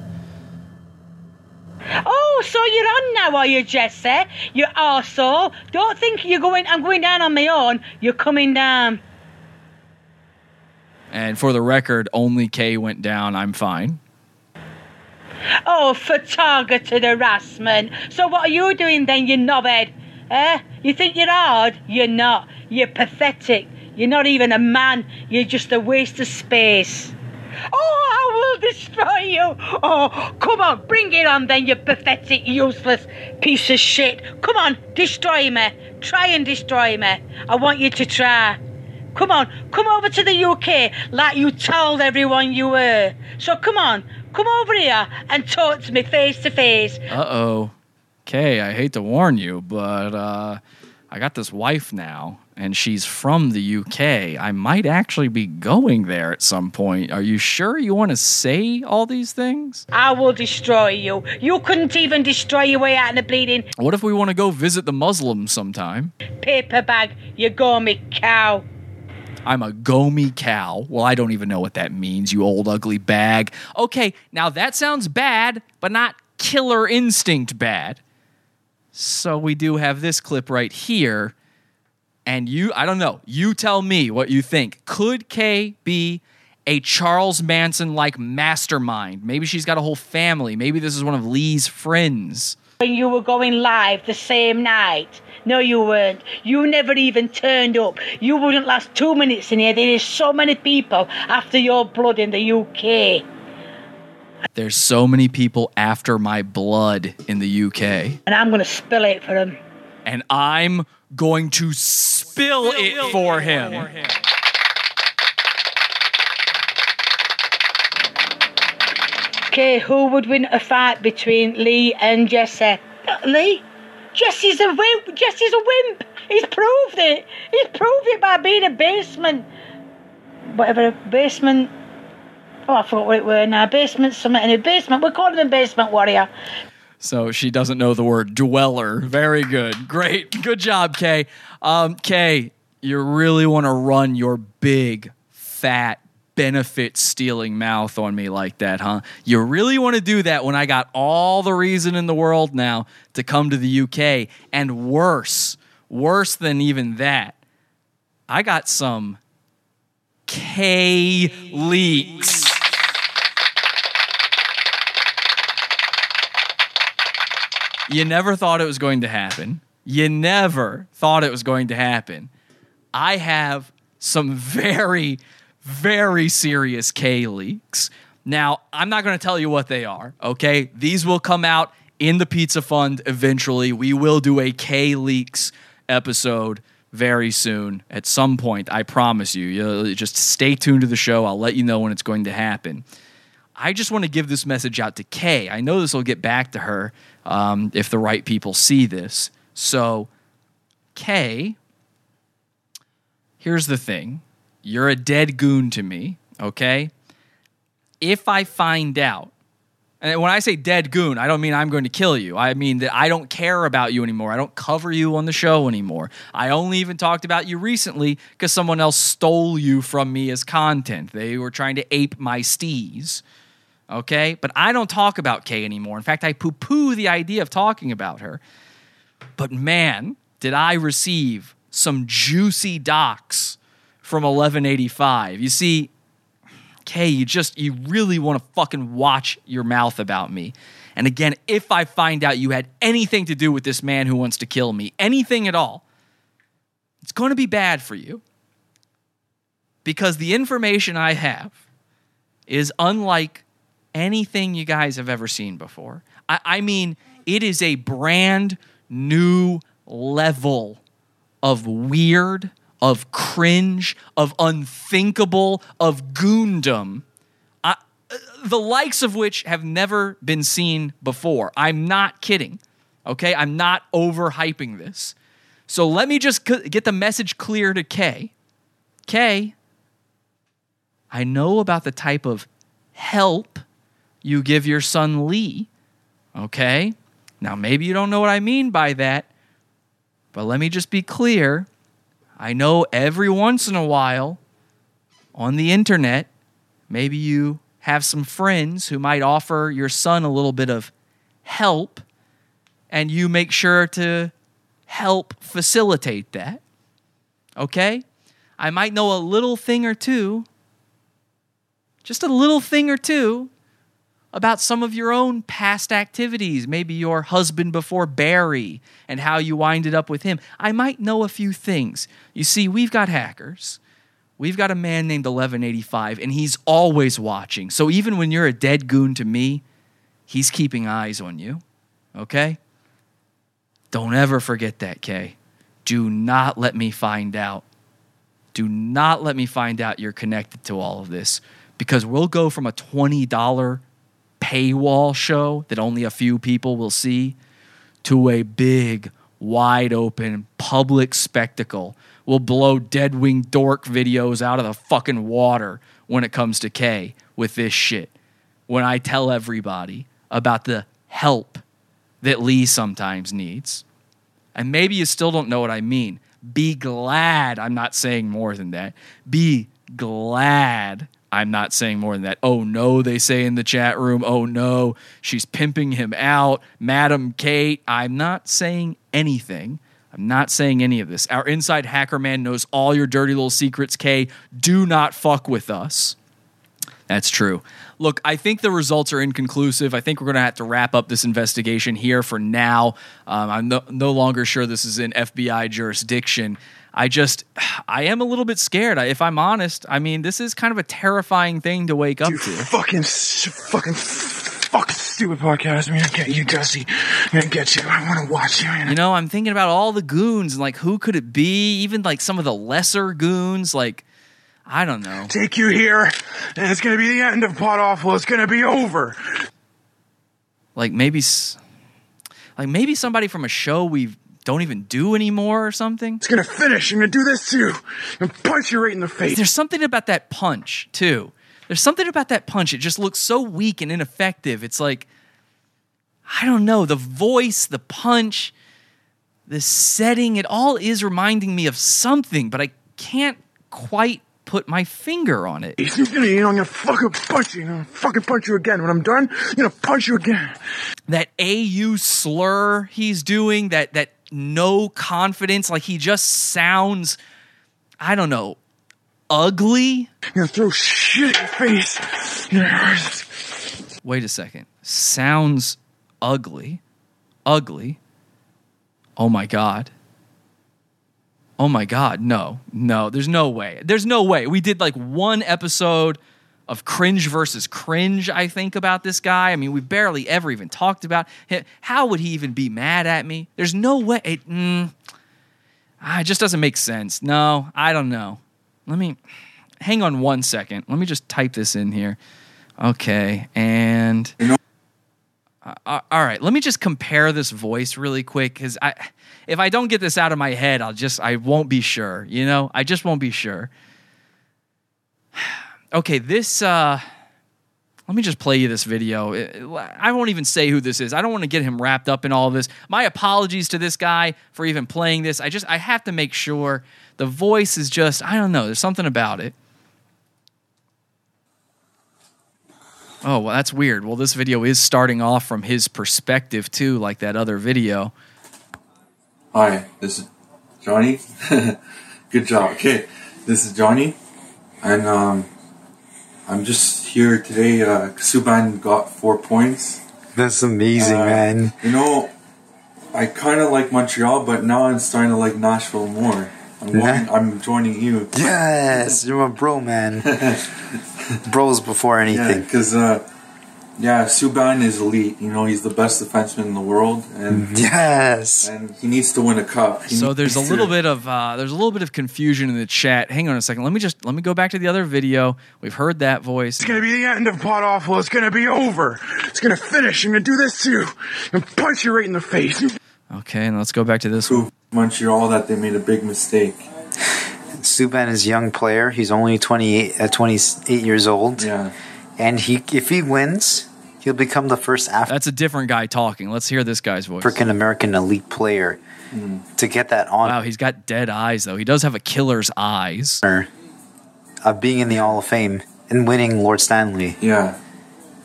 Oh, so you're on now, are you, Jesse? You arsehole. Don't think you're going. I'm going down on my own. You're coming down. And for the record, only Kay went down. I'm fine. Oh, for targeted harassment. So what are you doing then, you knobhead? Eh? You think you're hard? You're not. You're pathetic. You're not even a man. You're just a waste of space. Oh, I will destroy you. Oh, come on, bring it on then, you pathetic, useless piece of shit. Come on, destroy me. Try and destroy me. I want you to try. Come on, come over to the UK like you told everyone you were. So come on, come over here and talk to me face to face. Uh oh. Kay, I hate to warn you, but uh, I got this wife now, and she's from the UK. I might actually be going there at some point. Are you sure you want to say all these things? I will destroy you. You couldn't even destroy your way out in the bleeding What if we want to go visit the Muslims sometime? paper bag, you gourmet cow. I'm a gomi cow. Well, I don't even know what that means, you old ugly bag. Okay, now that sounds bad, but not killer instinct bad. So we do have this clip right here. And you, I don't know, you tell me what you think. Could Kay be a Charles Manson like mastermind? Maybe she's got a whole family. Maybe this is one of Lee's friends. When you were going live the same night. No, you weren't. You never even turned up. You wouldn't last two minutes in here. There is so many people after your blood in the UK. There's so many people after my blood in the UK. And I'm going to spill it for them. and I'm going to spill, it for him. Okay, who would win a fight between Lee and Jesse? Lee? Jesse's a wimp. Jesse's a wimp. He's proved it. He's proved it by being a basement. Whatever, basement. Oh, I forgot what it were now. Basement summit and a basement. We're calling him Basement Warrior. So she doesn't know the word dweller. Very good. Great. Good job, Kay. Um, Kay, you really want to run your big, fat, benefit stealing mouth on me like that, huh? You really want to do that when I got all the reason in the world now to come to the UK. And worse, worse than even that, I got some K leaks. You never thought it was going to happen. You never thought it was going to happen. I have some *laughs* very, very serious K leaks. Now, I'm not going to tell you what they are, okay? These will come out in the Pizza Fund eventually. We will do a K leaks episode very soon at some point. I promise you. You'll just stay tuned to the show. I'll let you know when it's going to happen. I just want to give this message out to Kay. I know this will get back to her um, if the right people see this. So, Kay, here's the thing you're a dead goon to me, okay? If I find out, and when I say dead goon, I don't mean I'm going to kill you. I mean that I don't care about you anymore. I don't cover you on the show anymore. I only even talked about you recently because someone else stole you from me as content. They were trying to ape my steez okay? But I don't talk about Kay anymore. In fact, I poo poo the idea of talking about her. But man, did I receive some juicy dox from 1185. You see, Kay, you just, you really want to fucking watch your mouth about me. And again, if I find out you had anything to do with this man who wants to kill me, anything at all, it's going to be bad for you. Because the information I have is unlike anything you guys have ever seen before. I, I mean, it is a brand new level of weird, of cringe, of unthinkable, of goondom, I, the likes of which have never been seen before. I'm not kidding. Okay, I'm not overhyping this. So let me just c- get the message clear to Kay. Kay, I know about the type of help you give your son Lee. Okay? Now, maybe you don't know what I mean by that, but let me just be clear. I know every once in a while on the internet, maybe you have some friends who might offer your son a little bit of help, and you make sure to help facilitate that. Okay? I might know a little thing or two, just a little thing or two about some of your own past activities, maybe your husband before Barry and how you winded up with him. I might know a few things. You see, we've got hackers. we've got a man named 1185, and he's always watching. So even when you're a dead goon to me, he's keeping eyes on you. Okay? Don't ever forget that, Kay. Do not let me find out. Do not let me find out you're connected to all of this because we'll go from a $20 paywall show that only a few people will see to a big, wide open public spectacle. We'll blow dead wing dork videos out of the fucking water when it comes to Kay with this shit. When I tell everybody about the help that Lee sometimes needs. And maybe you still don't know what I mean. Be glad I'm not saying more than that. Be glad I'm not saying more than that. Oh no, they say in the chat room. Oh no, she's pimping him out. Madam Kate, I'm not saying anything. I'm not saying any of this. Our inside hacker man knows all your dirty little secrets, Kay. Do not fuck with us. That's true. Look, I think the results are inconclusive. I think we're going to have to wrap up this investigation here for now. Um, I'm no, no longer sure this is in FBI jurisdiction. I just, I am a little bit scared. If I'm honest, I mean, this is kind of a terrifying thing to wake up to. Fucking, fucking, fucking stupid podcast. I'm gonna get you, Dusty. I'm gonna get you. I want to watch you. You know, I'm thinking about all the goons and like who could it be? Even like some of the lesser goons, like I don't know. Take you here, and it's gonna be the end of Pod Awful. It's gonna be over. Like maybe, s- like maybe somebody from a show we don't even do anymore or something. It's gonna finish. I'm gonna do this to you and punch you right in the face. There's something about that punch too. There's something about that punch. It just looks so weak and ineffective. It's like I don't know the voice, the punch, the setting. It all is reminding me of something, but I can't quite put my finger on it. You're gonna, you know, I'm gonna fucking punch you. I'm gonna fucking punch you again. When I'm done, I'm gonna punch you again. that AU slur he's doing, that that no confidence, like he just sounds, I don't know, ugly. I'm gonna throw shit in your face. Wait a second. Sounds ugly. Ugly. Oh my god. Oh my god. No. No, there's no way. There's no way. We did like one episode of cringe versus cringe, I think, about this guy. I mean, we barely ever even talked about him. How would he even be mad at me? There's no way. It, mm, ah, it just doesn't make sense. No, I don't know. Let me hang on one second. Let me just type this in here. Okay, and all right. Let me just compare this voice really quick because I, if I don't get this out of my head, I'll just I won't be sure. You know, I just won't be sure. *sighs* Okay, this. uh let me just play you this video. I won't even say who this is. I don't want to get him wrapped up in all of this. My apologies to this guy for even playing this. I just I have to make sure the voice is just I don't know. There's something about it. Oh, well, that's weird. Well, this video is starting off from his perspective too, like that other video. Hi, this is Johnny. *laughs* Good job. Okay, this is Johnny, and um, I'm just here today. Uh, Subban got four points. That's amazing, Uh, man. You know, I kind of like Montreal, but now I'm starting to like Nashville more. I'm, Yeah. I'm joining you. Yes, *laughs* you're my bro, man. Bros before Yeah, anything. because uh, yeah, Subban is elite. You know, he's the best defenseman in the world, and yes, and he needs to win a cup. He So there's a needs little bit of uh, there's a little bit of confusion in the chat. Hang on a second. Let me just let me go back to the other video. We've heard that voice. It's gonna be the end of Pod Awful. It's gonna be over. It's gonna finish. I'm gonna do this to you and punch you right in the face. Okay, and let's go back to this one. Montreal that they made a big mistake. Subban is a young player. He's only 28, uh, 28 years old. Yeah. And he, if he wins, he'll become the first That's a different guy talking. Let's hear this guy's voice. African American elite player to get that on. Wow, he's got dead eyes though. He does have a killer's eyes. of being in the Hall of Fame and winning Lord Stanley. Yeah.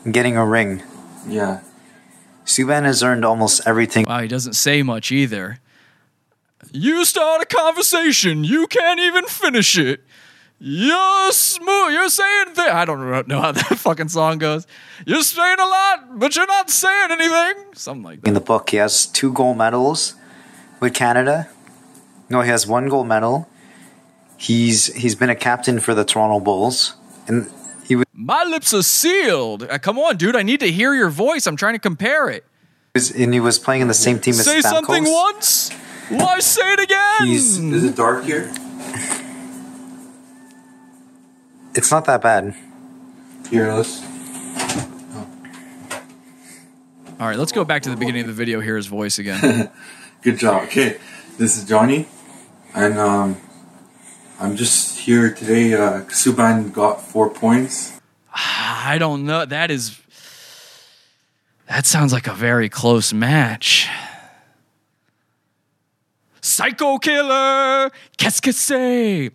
And getting a ring. Yeah. Subban has earned almost everything. Wow, he doesn't say much either. You start a conversation, you can't even finish it. You're smooth. You're saying things. I don't know how that *laughs* fucking song goes. You're saying a lot, but you're not saying anything. Something like that. In the book, he has two gold medals with Canada. No, he has one gold medal. He's he's been a captain for the Toronto Bulls, and he was, My lips are sealed. Uh, come on, dude. I need to hear your voice. I'm trying to compare it. and he was playing in the same team as Say something once. Why say it again? He's- Is it dark here? It's not that bad. Here, let's. All right, let's go back to the beginning of the video. Hear his voice again. *laughs* Good job. Okay, this is Johnny, and um, I'm just here today. Uh, Subban got four points. I don't know. That is. That sounds like a very close match. Psycho killer, qu'est-ce que c'est?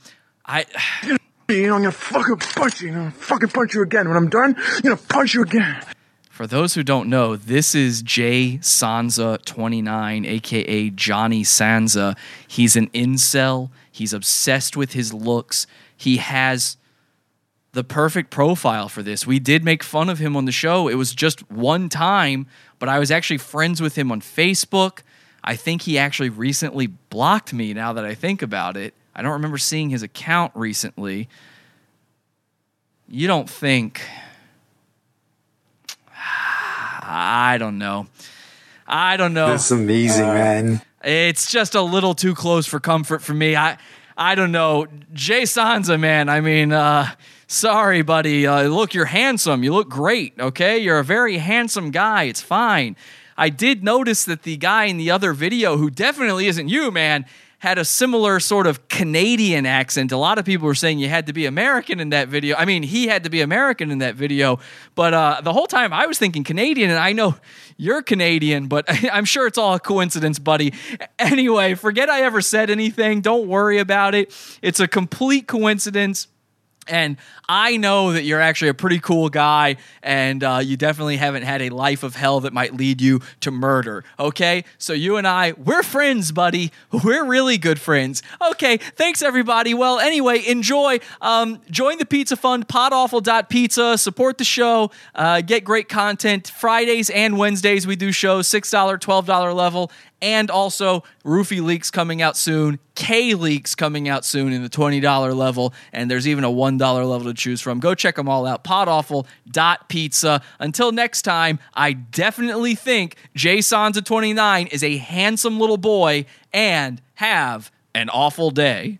I. *sighs* You know, I'm gonna fucking punch you. I'm gonna fucking punch you again. When I'm done, I'm gonna punch you again. For those who don't know, this is Jay Sansa 29, aka Johnny Sansa. He's an incel. He's obsessed with his looks. He has the perfect profile for this. We did make fun of him on the show. It was just one time, but I was actually friends with him on Facebook. I think he actually recently blocked me now that I think about it. I don't remember seeing his account recently. You don't think I don't know. I don't know. That's amazing, man. It's just a little too close for comfort for me. I I don't know. Jay Sansa, man. I mean, uh, sorry, buddy. Uh, look, you're handsome. You look great. Okay, you're a very handsome guy. It's fine. I did notice that the guy in the other video, who definitely isn't you, man, had a similar sort of Canadian accent. A lot of people were saying you had to be American in that video. I mean, he had to be American in that video. But uh, the whole time I was thinking Canadian, and I know you're Canadian, but *laughs* I'm sure it's all a coincidence, buddy. Anyway, forget I ever said anything. Don't worry about it. It's a complete coincidence. And I know that you're actually a pretty cool guy, and uh, you definitely haven't had a life of hell that might lead you to murder. Okay? So you and I, we're friends, buddy. We're really good friends. Okay, thanks everybody. Well, anyway, enjoy. Um, join the Pizza Fund, podawful.pizza. Support the show. Uh, get great content. Fridays and Wednesdays, we do shows, $6, $12 level and also Roofie Leaks coming out soon, K Leaks coming out soon in the $20 level, and there's even a $1 level to choose from. Go check them all out, podawful.pizza. Until next time, I definitely think Jay Sansa 29 is a handsome little boy, and have an awful day.